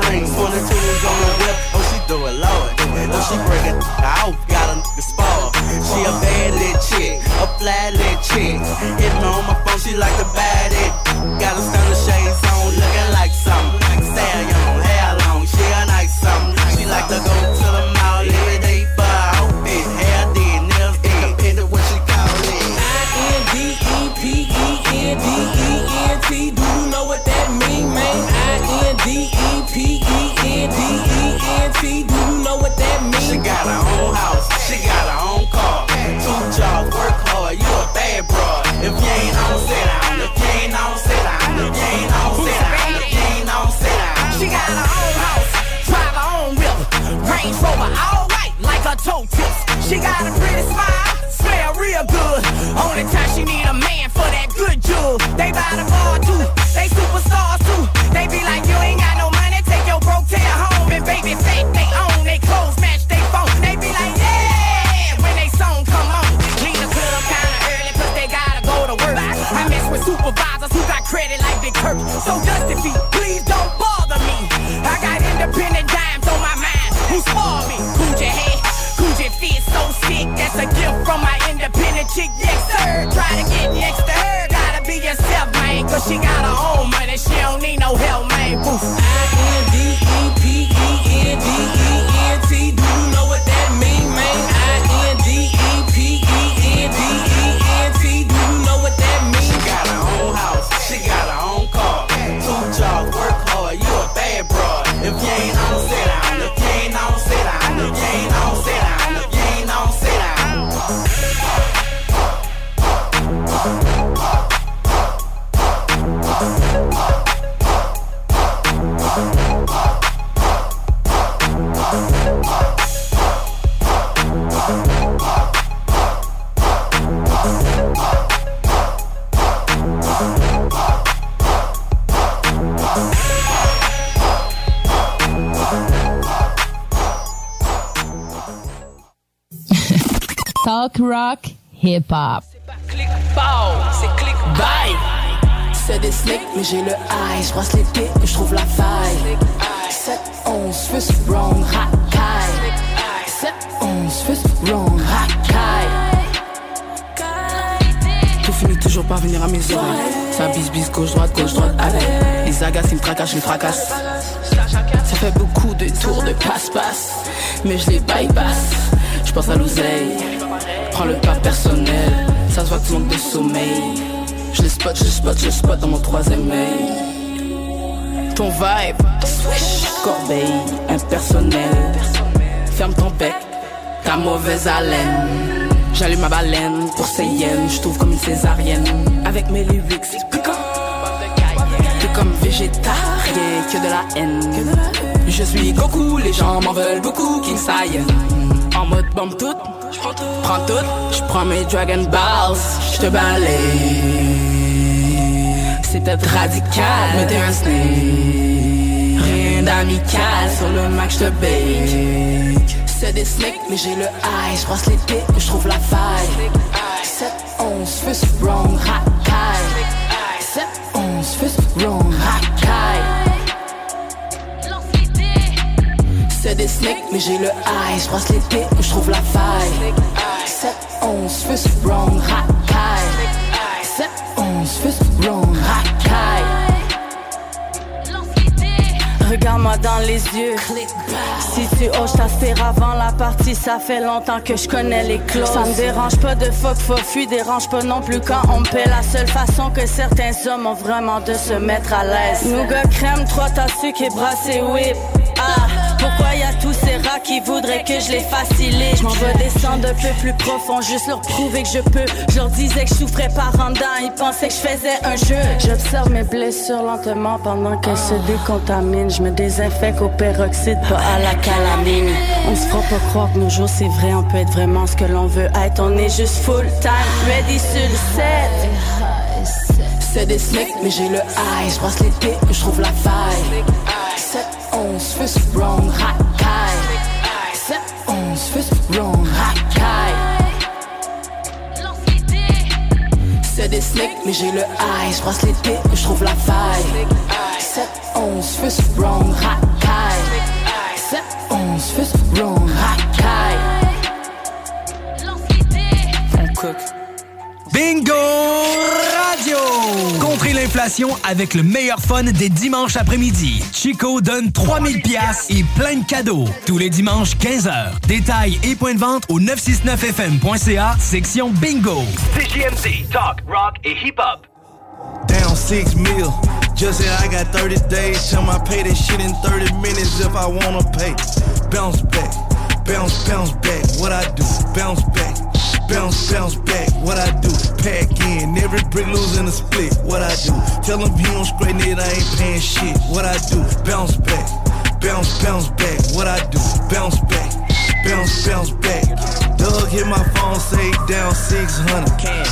rock, hip hop. c'est click bye. C'est des slicks, mais j'ai le high. Je brosse les pieds, mais je trouve la faille. 7, 11, Swiss wrong, racaille. 7, 11, Swiss wrong, racaille. Tout finit toujours par venir à mes oreilles. Ça bise, bise, gauche, droite, gauche, droite, allez. Ils agacent, ils me tracassent, je les fracasse. Ça fait beaucoup de tours de passe-passe. Mais je les bypass. Je pense à l'oseille. Prends le pas personnel. Ça se voit que tu manques de sommeil. Je les spot, je les spot, je les spot dans mon troisième œil. Ton vibe, swish, corbeille, impersonnel. Ferme ton bec, ta mauvaise haleine. J'allume ma baleine pour ses yens, je trouve comme une césarienne. Avec mes lyrics, piquant. T'es comme végétarien, que de la haine. Je suis Goku, les gens m'en veulent beaucoup, King. En mode bombe toute, prends tout, prends mes Dragon Balls, je te balaye. C'est peut-être radical, mais t'es un snake. Rien d'amical, sur le Mac, je te bake. C'est des snakes, mais j'ai le high. Je brosse les pieds, mais je trouve la faille. 7, 11, fist wrong, racaille. 7, 11, fist wrong, racaille. C'est des snakes, mais j'ai le high. Je les pieds, mais je trouve la faille. 7, 11, fist wrong, racaille. 7, 11, fist wrong, racaille. regarde-moi dans les yeux. Si tu hoches ta cire avant la partie, ça fait longtemps que je connais les clauses. Ça me dérange pas de fuck, fuck, fuis, dérange pas non plus quand on paie. La seule façon que certains hommes ont vraiment de se mettre à l'aise. Nougat crème, trois tasses sucre et brassé whip. Ah, pourquoi y a tous ces rats qui voudraient que je les facilite? Je m'en veux descendre un peu plus profond, juste leur prouver que je peux. Je disais que je souffrais par ils pensaient que je faisais un jeu. J'observe mes blessures lentement pendant qu'elles se décontaminent. Je me désinfecte au peroxyde, pas à la calamine. On se fera pas croire que nos jours c'est vrai, on peut être vraiment ce que l'on veut être. On est juste full time, ready sur le set. C'est des snakes, mais j'ai le high. Je l'été, je trouve la faille. 7, 11, fist wrong, racaille. 7, 11, fist wrong, racaille. C'est des snakes, mais j'ai le high. Je brasse l'été, je trouve la faille. 7, 11, fist wrong, racaille. 7, 11, fist wrong, racaille. On cook. Bingo Radio! Contrez l'inflation avec le meilleur fun des dimanches après-midi. Chico donne 3000 pièces et plein de cadeaux. Tous les dimanches, 15h. Détails et points de vente au 969fm.ca, section Bingo. CGMD, talk, rock et hip-hop. Down six mil. Just said I got 30 days. Tell my pay that shit in 30 minutes if I wanna pay. Bounce back, bounce, bounce back. What I do? Bounce back, bounce, bounce back. What I do? Pack in every brick losing a split. What I do? Tell him he don't straighten it. I ain't paying shit. What I do? Bounce back, bounce, bounce back. What I do? Bounce back, bounce, bounce back. Doug hit my phone, say down 600.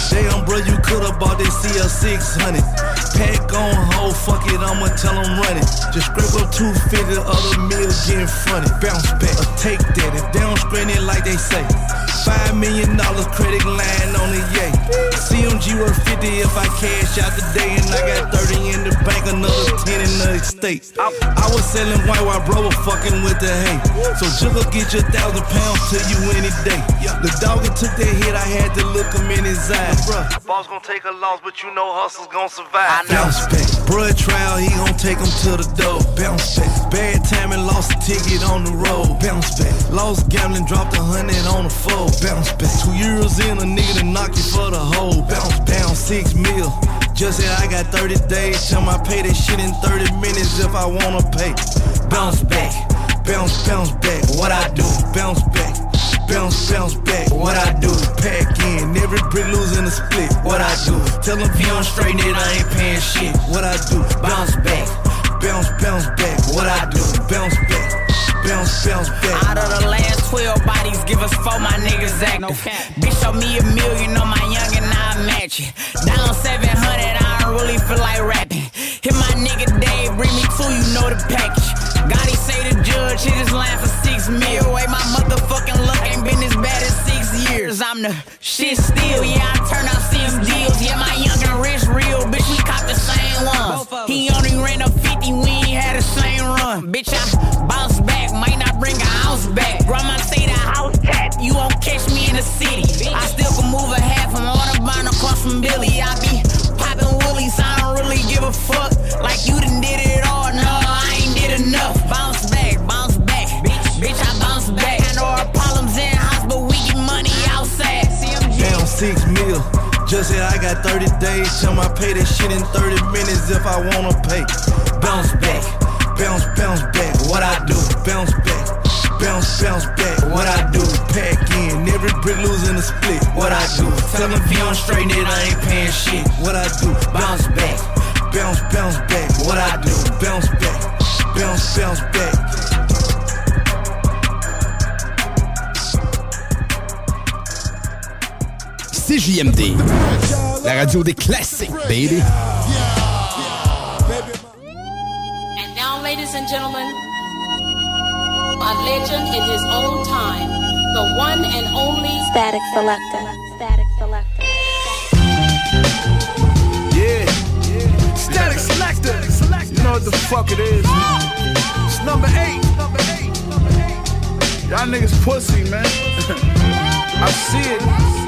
Damn, bro, you could've bought this CL 600. Pack on hold, fuck it, I'ma tell them run it. Just scrape up 250, other meals getting fronted. Bounce back, or take that if they don't straighten it like they say. Five million dollars credit line on the yay. CMG worth 50 if I cash out today, and I got 30 in the bank, another 10 in the estate. I, I was selling white while bro was fucking with the hay. So Jigga get your thousand pounds to you any day. The dog that took that hit, I had to look him in his eyes. Boss gonna take a loss, but you know hustle's gonna survive. Bounce back, bruh trial, he gon' take him to the door. Bounce back, bad timing, lost a ticket on the road. Bounce back, lost gambling, dropped a hundred on the fold. Bounce back, two years in, a nigga to knock you for the hole. Bounce down six mil. Just said I got 30 days, tell my pay that shit in 30 minutes if I wanna pay. Bounce back, bounce, bounce back. What I do? Bounce back. Bounce, bounce back, what I do? Pack in, every brick losing a split, what I do? Tell them if you don't straighten it, I ain't paying shit, what I do? Bounce back, bounce, bounce back, what I do? Bounce back, bounce, bounce back. Out of the last 12 bodies, give us four, my niggas active. Bitch, show me a million on my young and I match it. Down 700, I don't really feel like rapping. Hit my nigga Dave, bring me two, you know the package. Gotti say the judge, hit his line for six mil. Wait, my motherfucking luck ain't been as bad as six years. I'm the shit still, yeah, I turn out six deals. Yeah, my young and rich real, bitch, we cop the same ones. He only ran up 50, we ain't had the same run. Bitch, I bounce back, might not bring a house back. Grandma say the house cat, you won't catch me in the city. I still can move a half from Audubon across from Billy. I be popping woolies, I don't really give a fuck. Like you done did it Just said I got 30 days, tell my pay that shit in 30 minutes if I wanna pay. Bounce back, bounce, bounce back, what I do? Bounce back, bounce, bounce back, what I do? Pack in, every brick losing a split, what I do? Tell them if you don't straighten it, I ain't paying shit, what I do? Bounce back, bounce, bounce back, what I do? Bounce back, bounce, bounce back. CJMD, la radio des classiques, baby. And now, ladies and gentlemen, a legend in his own time, the one and only Static Selector. Static Selector. Yeah. Static selector. You know what the fuck it is. It's number eight. Y'all niggas pussy, man. I see it.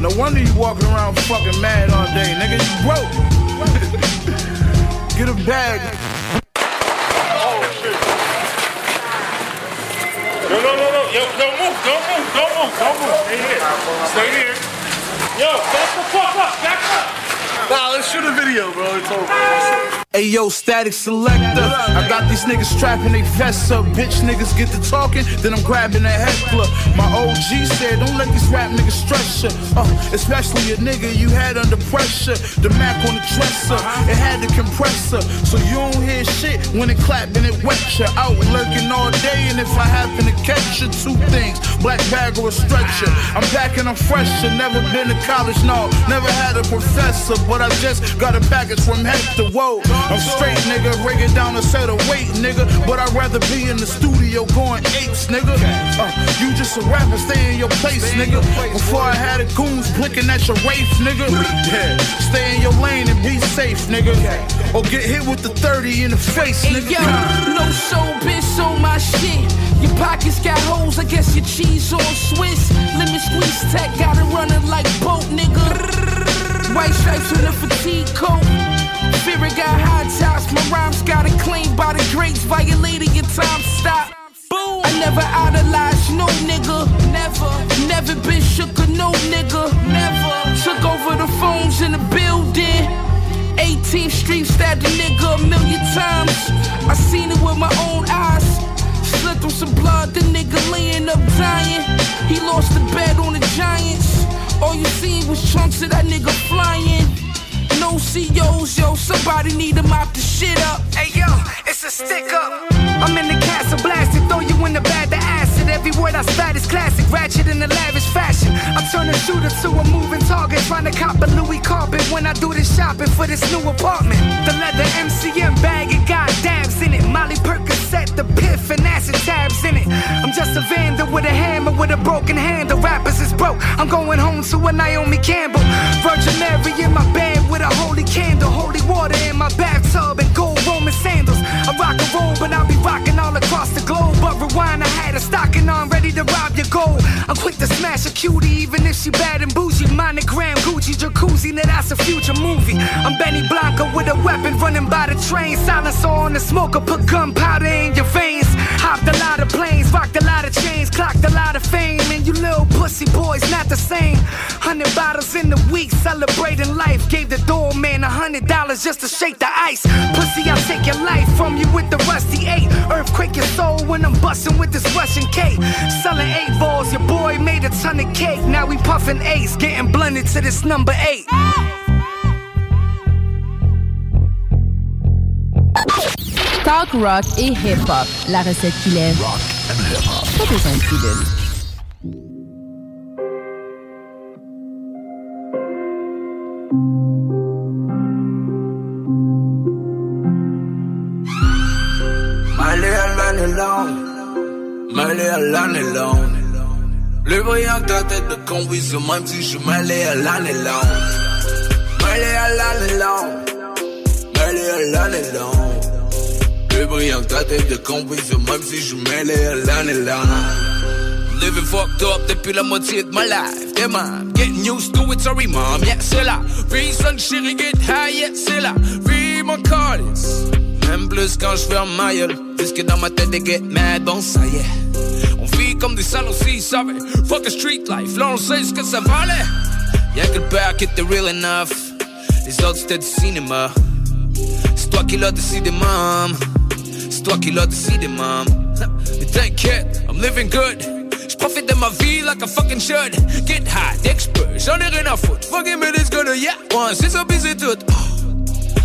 No wonder you walking around fucking mad all day, nigga. You broke. Get a bag. Oh shit. No, no, no, no. Yo, don't move, don't move, don't move, don't move. Stay here. Stay here. Yo, back the fuck up, back up. Nah, let's shoot a video, bro. It's over. Hey yo, static selector. I got these niggas strapping they vests up. Bitch niggas get to talking, then I'm grabbing a heckler. My OG said, don't let these rap niggas stress you. Uh, especially a nigga you had under pressure. The Mac on the dresser, it had the compressor. So you don't hear shit when it clap, then it wet you. Out lurking all day, and if I happen to catch you, two things black bag or a stretcher. I'm back and I'm fresher. Never been to college, no. Never had a professor, but I just got a package from Hector. Whoa. I'm straight, nigga. Break it down a set of weight, nigga. But I'd rather be in the studio going apes, nigga. Uh, you just a rapper, stay in your place, nigga. Before I had a goons blinking at your wraith, nigga. Yeah. Stay in your lane and be safe, nigga. Or get hit with the 30 in the face, Hey nigga. yo, no soul, bitch on my shit. Your pockets got holes, I guess your cheese on Swiss. Lemon squeeze tech, got it running like boat, nigga. White stripes with a fatigue coat. Spirit got high tops, my rhymes got it clean by the greats, violating your time stop. Boom. I never idolized no nigga, never, never been shook or no nigga, never. Took over the phones in the building. 18th Street stabbed a nigga a million times. I seen it with my own eyes. Slipped through some blood, the nigga laying up dying. He lost the bet on the Giants. All you seen was chunks of that nigga flying. No CEOs, yo, somebody need to mop the shit up. Hey yo, it's a stick up. I'm in the castle blasted, throw you in the bag the acid. Every word I spat is classic, ratchet in a lavish fashion. I turn a shooter to a moving target, trying to cop a Louis carpet when I do this shopping for this new apartment. The leather MCM bag, it got dabs in it. Molly Percocet, the piff and acid tabs in it. I'm just a vandal with a hammer with a broken handle. Rappers is broke. I'm going home to a Naomi Campbell. Virgin Mary in my bed with a holy candle, holy water in my bathtub and gold Roman sandals. I rock a roll, but I'll be rocking all across the globe. But rewind, I had a stocking on ready to rob your gold. I'm quick to smash a cutie even if she bad and bougie. Monogram, Gucci, jacuzzi, now that's a future movie. I'm Benny Blanco with a weapon running by the train. Silence on the smoker, put gunpowder in your veins. Hopped a lot of planes, rocked a lot of chains, clocked a lot of fame. And you little pussy boys not the same. Hundred bottles in the week, celebrating life. Gave the doorman a hundred dollars just to shake the ice. Pussy, I'll take your life from you with the rusty eight. Earthquake your soul when I'm busting with this Russian cake. Selling eight balls, your boy made a ton of cake. Now we puffing ace, getting blended to this number eight. Talk rock et hip-hop. La recette qui lève. Rock and hip-hop. Pas besoin de pilule. Mêlé à l'année longue, mêlé à l'année longue. Le brillant ta tête de conduise, même si je mêlé à l'année longue. Mêlé à l'année longue, mêlé à l'année longue. Le brillant ta tête de conduise, même si je mêlé à l'année longue. Living fucked up depuis la moitié de ma life. Damn, I'm getting used to it, sorry mom, yeah, c'est là. Vie sun chérie, get high, yeah, c'est là. Vie mon calice. Même plus quand je ferme ma gueule. Puisque dans ma tête, they get mad, bon ça y est. On vit comme des salauds, si savez. Fuck a street life, là on sait ce que ça valait. Y'a que le père qui était real enough. Les autres c'était du cinéma. C'est toi qui l'as décidé, mom. Toi qui l'as décidé, mom. Mais t'inquiète, I'm living good. J'profite de ma vie like I fucking should. Get high, expert, j'en ai rien à foutre. Fucking it is gonna, yeah. One, c'est ça, c'est tout.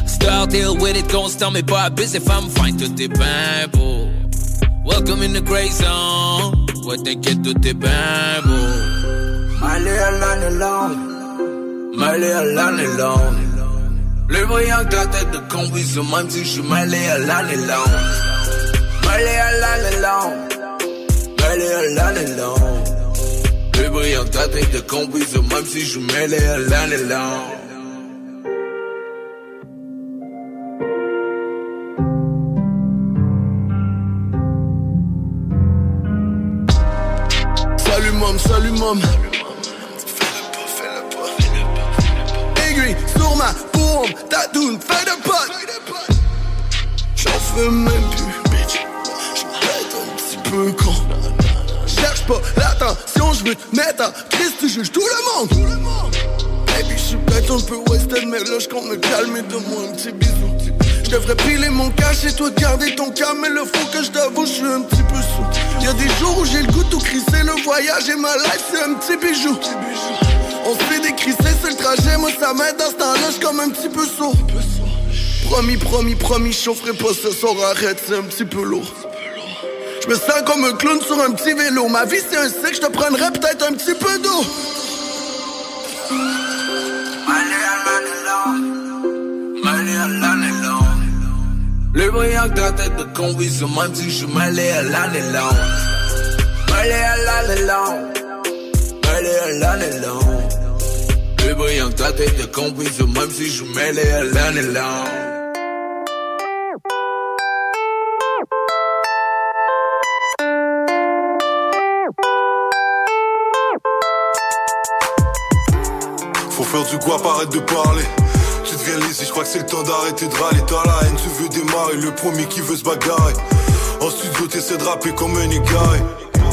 Start deal with it, don't tell me pas busy if I'm fine tout bien beau. Welcome in the gray zone. Ouais, t'inquiète, tout est bien beau. My à l'année longue, mêlé à l'année longue. Le brillant de ta tête de conduise, même si je suis mêlé à l'année longue. Mêlé à l'année longue, mêlé à l'année longue. Le brillant de ta tête de conduise, même si je suis mêlé à l'année longue. Salut mom, salut mom. Aiguille sur ma paume, tadoune, fais de pote. J'en fais même plus, bitch. J'pète un petit peu con. Cherche pas l'attention, je veux te mettre en crise, tu juges tout le monde. Baby, je suis peut-être un peu wasted, mais là, je compte me calmer de moi un petit bisou. Je devrais piler mon cash et toi garder ton calme, mais le faut que je t'avoue, je suis un petit peu sous. Y'a des jours où j'ai le goût tout crisser, le voyage et ma life, c'est un petit bijou. On se fait des crissés sur le trajet, moi ça m'aide dans ce temps-là, je comme un petit peu sourd. Promis, promis, promis, je chaufferai pas ce soir, arrête, c'est un petit peu lourd. Je me sens comme un clown sur un petit vélo. Ma vie c'est un sec, je te prendrais peut-être un petit peu d'eau. Le brillant de ta tête de conviction, même si je m'allais à l'année longue. M'allais à l'année longue. M'allais à l'année longue. Le brillant même si je m'allais à l'année longue. Faut faire du quoi, arrête de parler. Tu deviens lisse, je crois que c'est le temps d'arrêter de râler. T'as la haine, tu veux démarrer, le premier qui veut se bagarrer. En studio, t'essaies de rapper comme un égaré.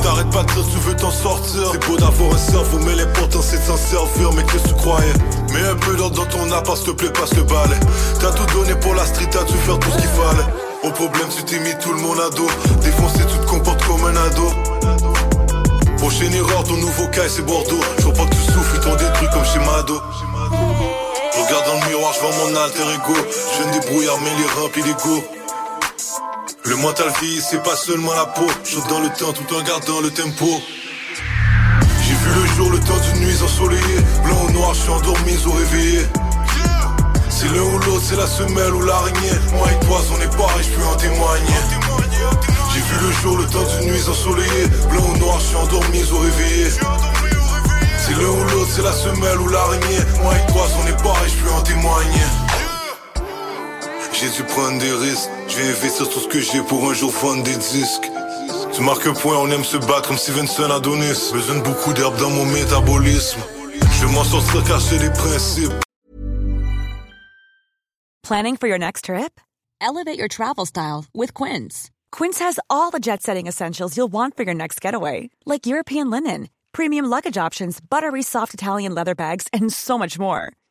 T'arrêtes pas de dire, tu veux t'en sortir. C'est beau d'avoir un cerveau, mais l'important c'est de s'en servir. Mais qu'est-ce que tu croyais? Mets un peu d'ordre dans ton appart, s'il te plaît, passe le balai. T'as tout donné pour la street, t'as dû faire tout ce qu'il fallait. Au problème, tu t'es mis tout le monde à dos. Défoncé, tu te comportes comme un ado. Prochaine erreur, ton nouveau cas c'est Bordeaux. Je vois pas que tu souffles, ils t'ont détruit comme chez Mado. Regarde dans le miroir, je vois mon alter ego. Je viens débrouillard, mais les remplis d'ego. Le mental vieillit, c'est pas seulement la peau. Je dans le temps tout en gardant le tempo. J'ai vu le jour, le temps d'une nuit ensoleillée. Blanc ou noir, je suis endormi, ont réveillé. C'est l'un ou l'autre, c'est la semelle ou l'araignée. Moi et toi, on est pareil, je peux en témoigner. J'ai vu le jour, le temps d'une nuit ensoleillée. Blanc ou noir, je suis endormi, ont réveillé. C'est l'un ou l'autre, c'est la semelle ou l'araignée. Moi et toi, on est pareil, je peux en témoigner. J'ai dû prendre des risques. Je vais investir tout ce que j'ai pour un jour vendre des disques. Tu marques un point, on aime se battre comme Stevenson Adonis. Besoin de beaucoup d'herbe dans mon métabolisme. Je vais m'en sortir car j'ai des principes. Planning for your next trip? Elevate your travel style with Quince. Quince has all the jet setting essentials you'll want for your next getaway, like European linen, premium luggage options, buttery soft Italian leather bags, and so much more.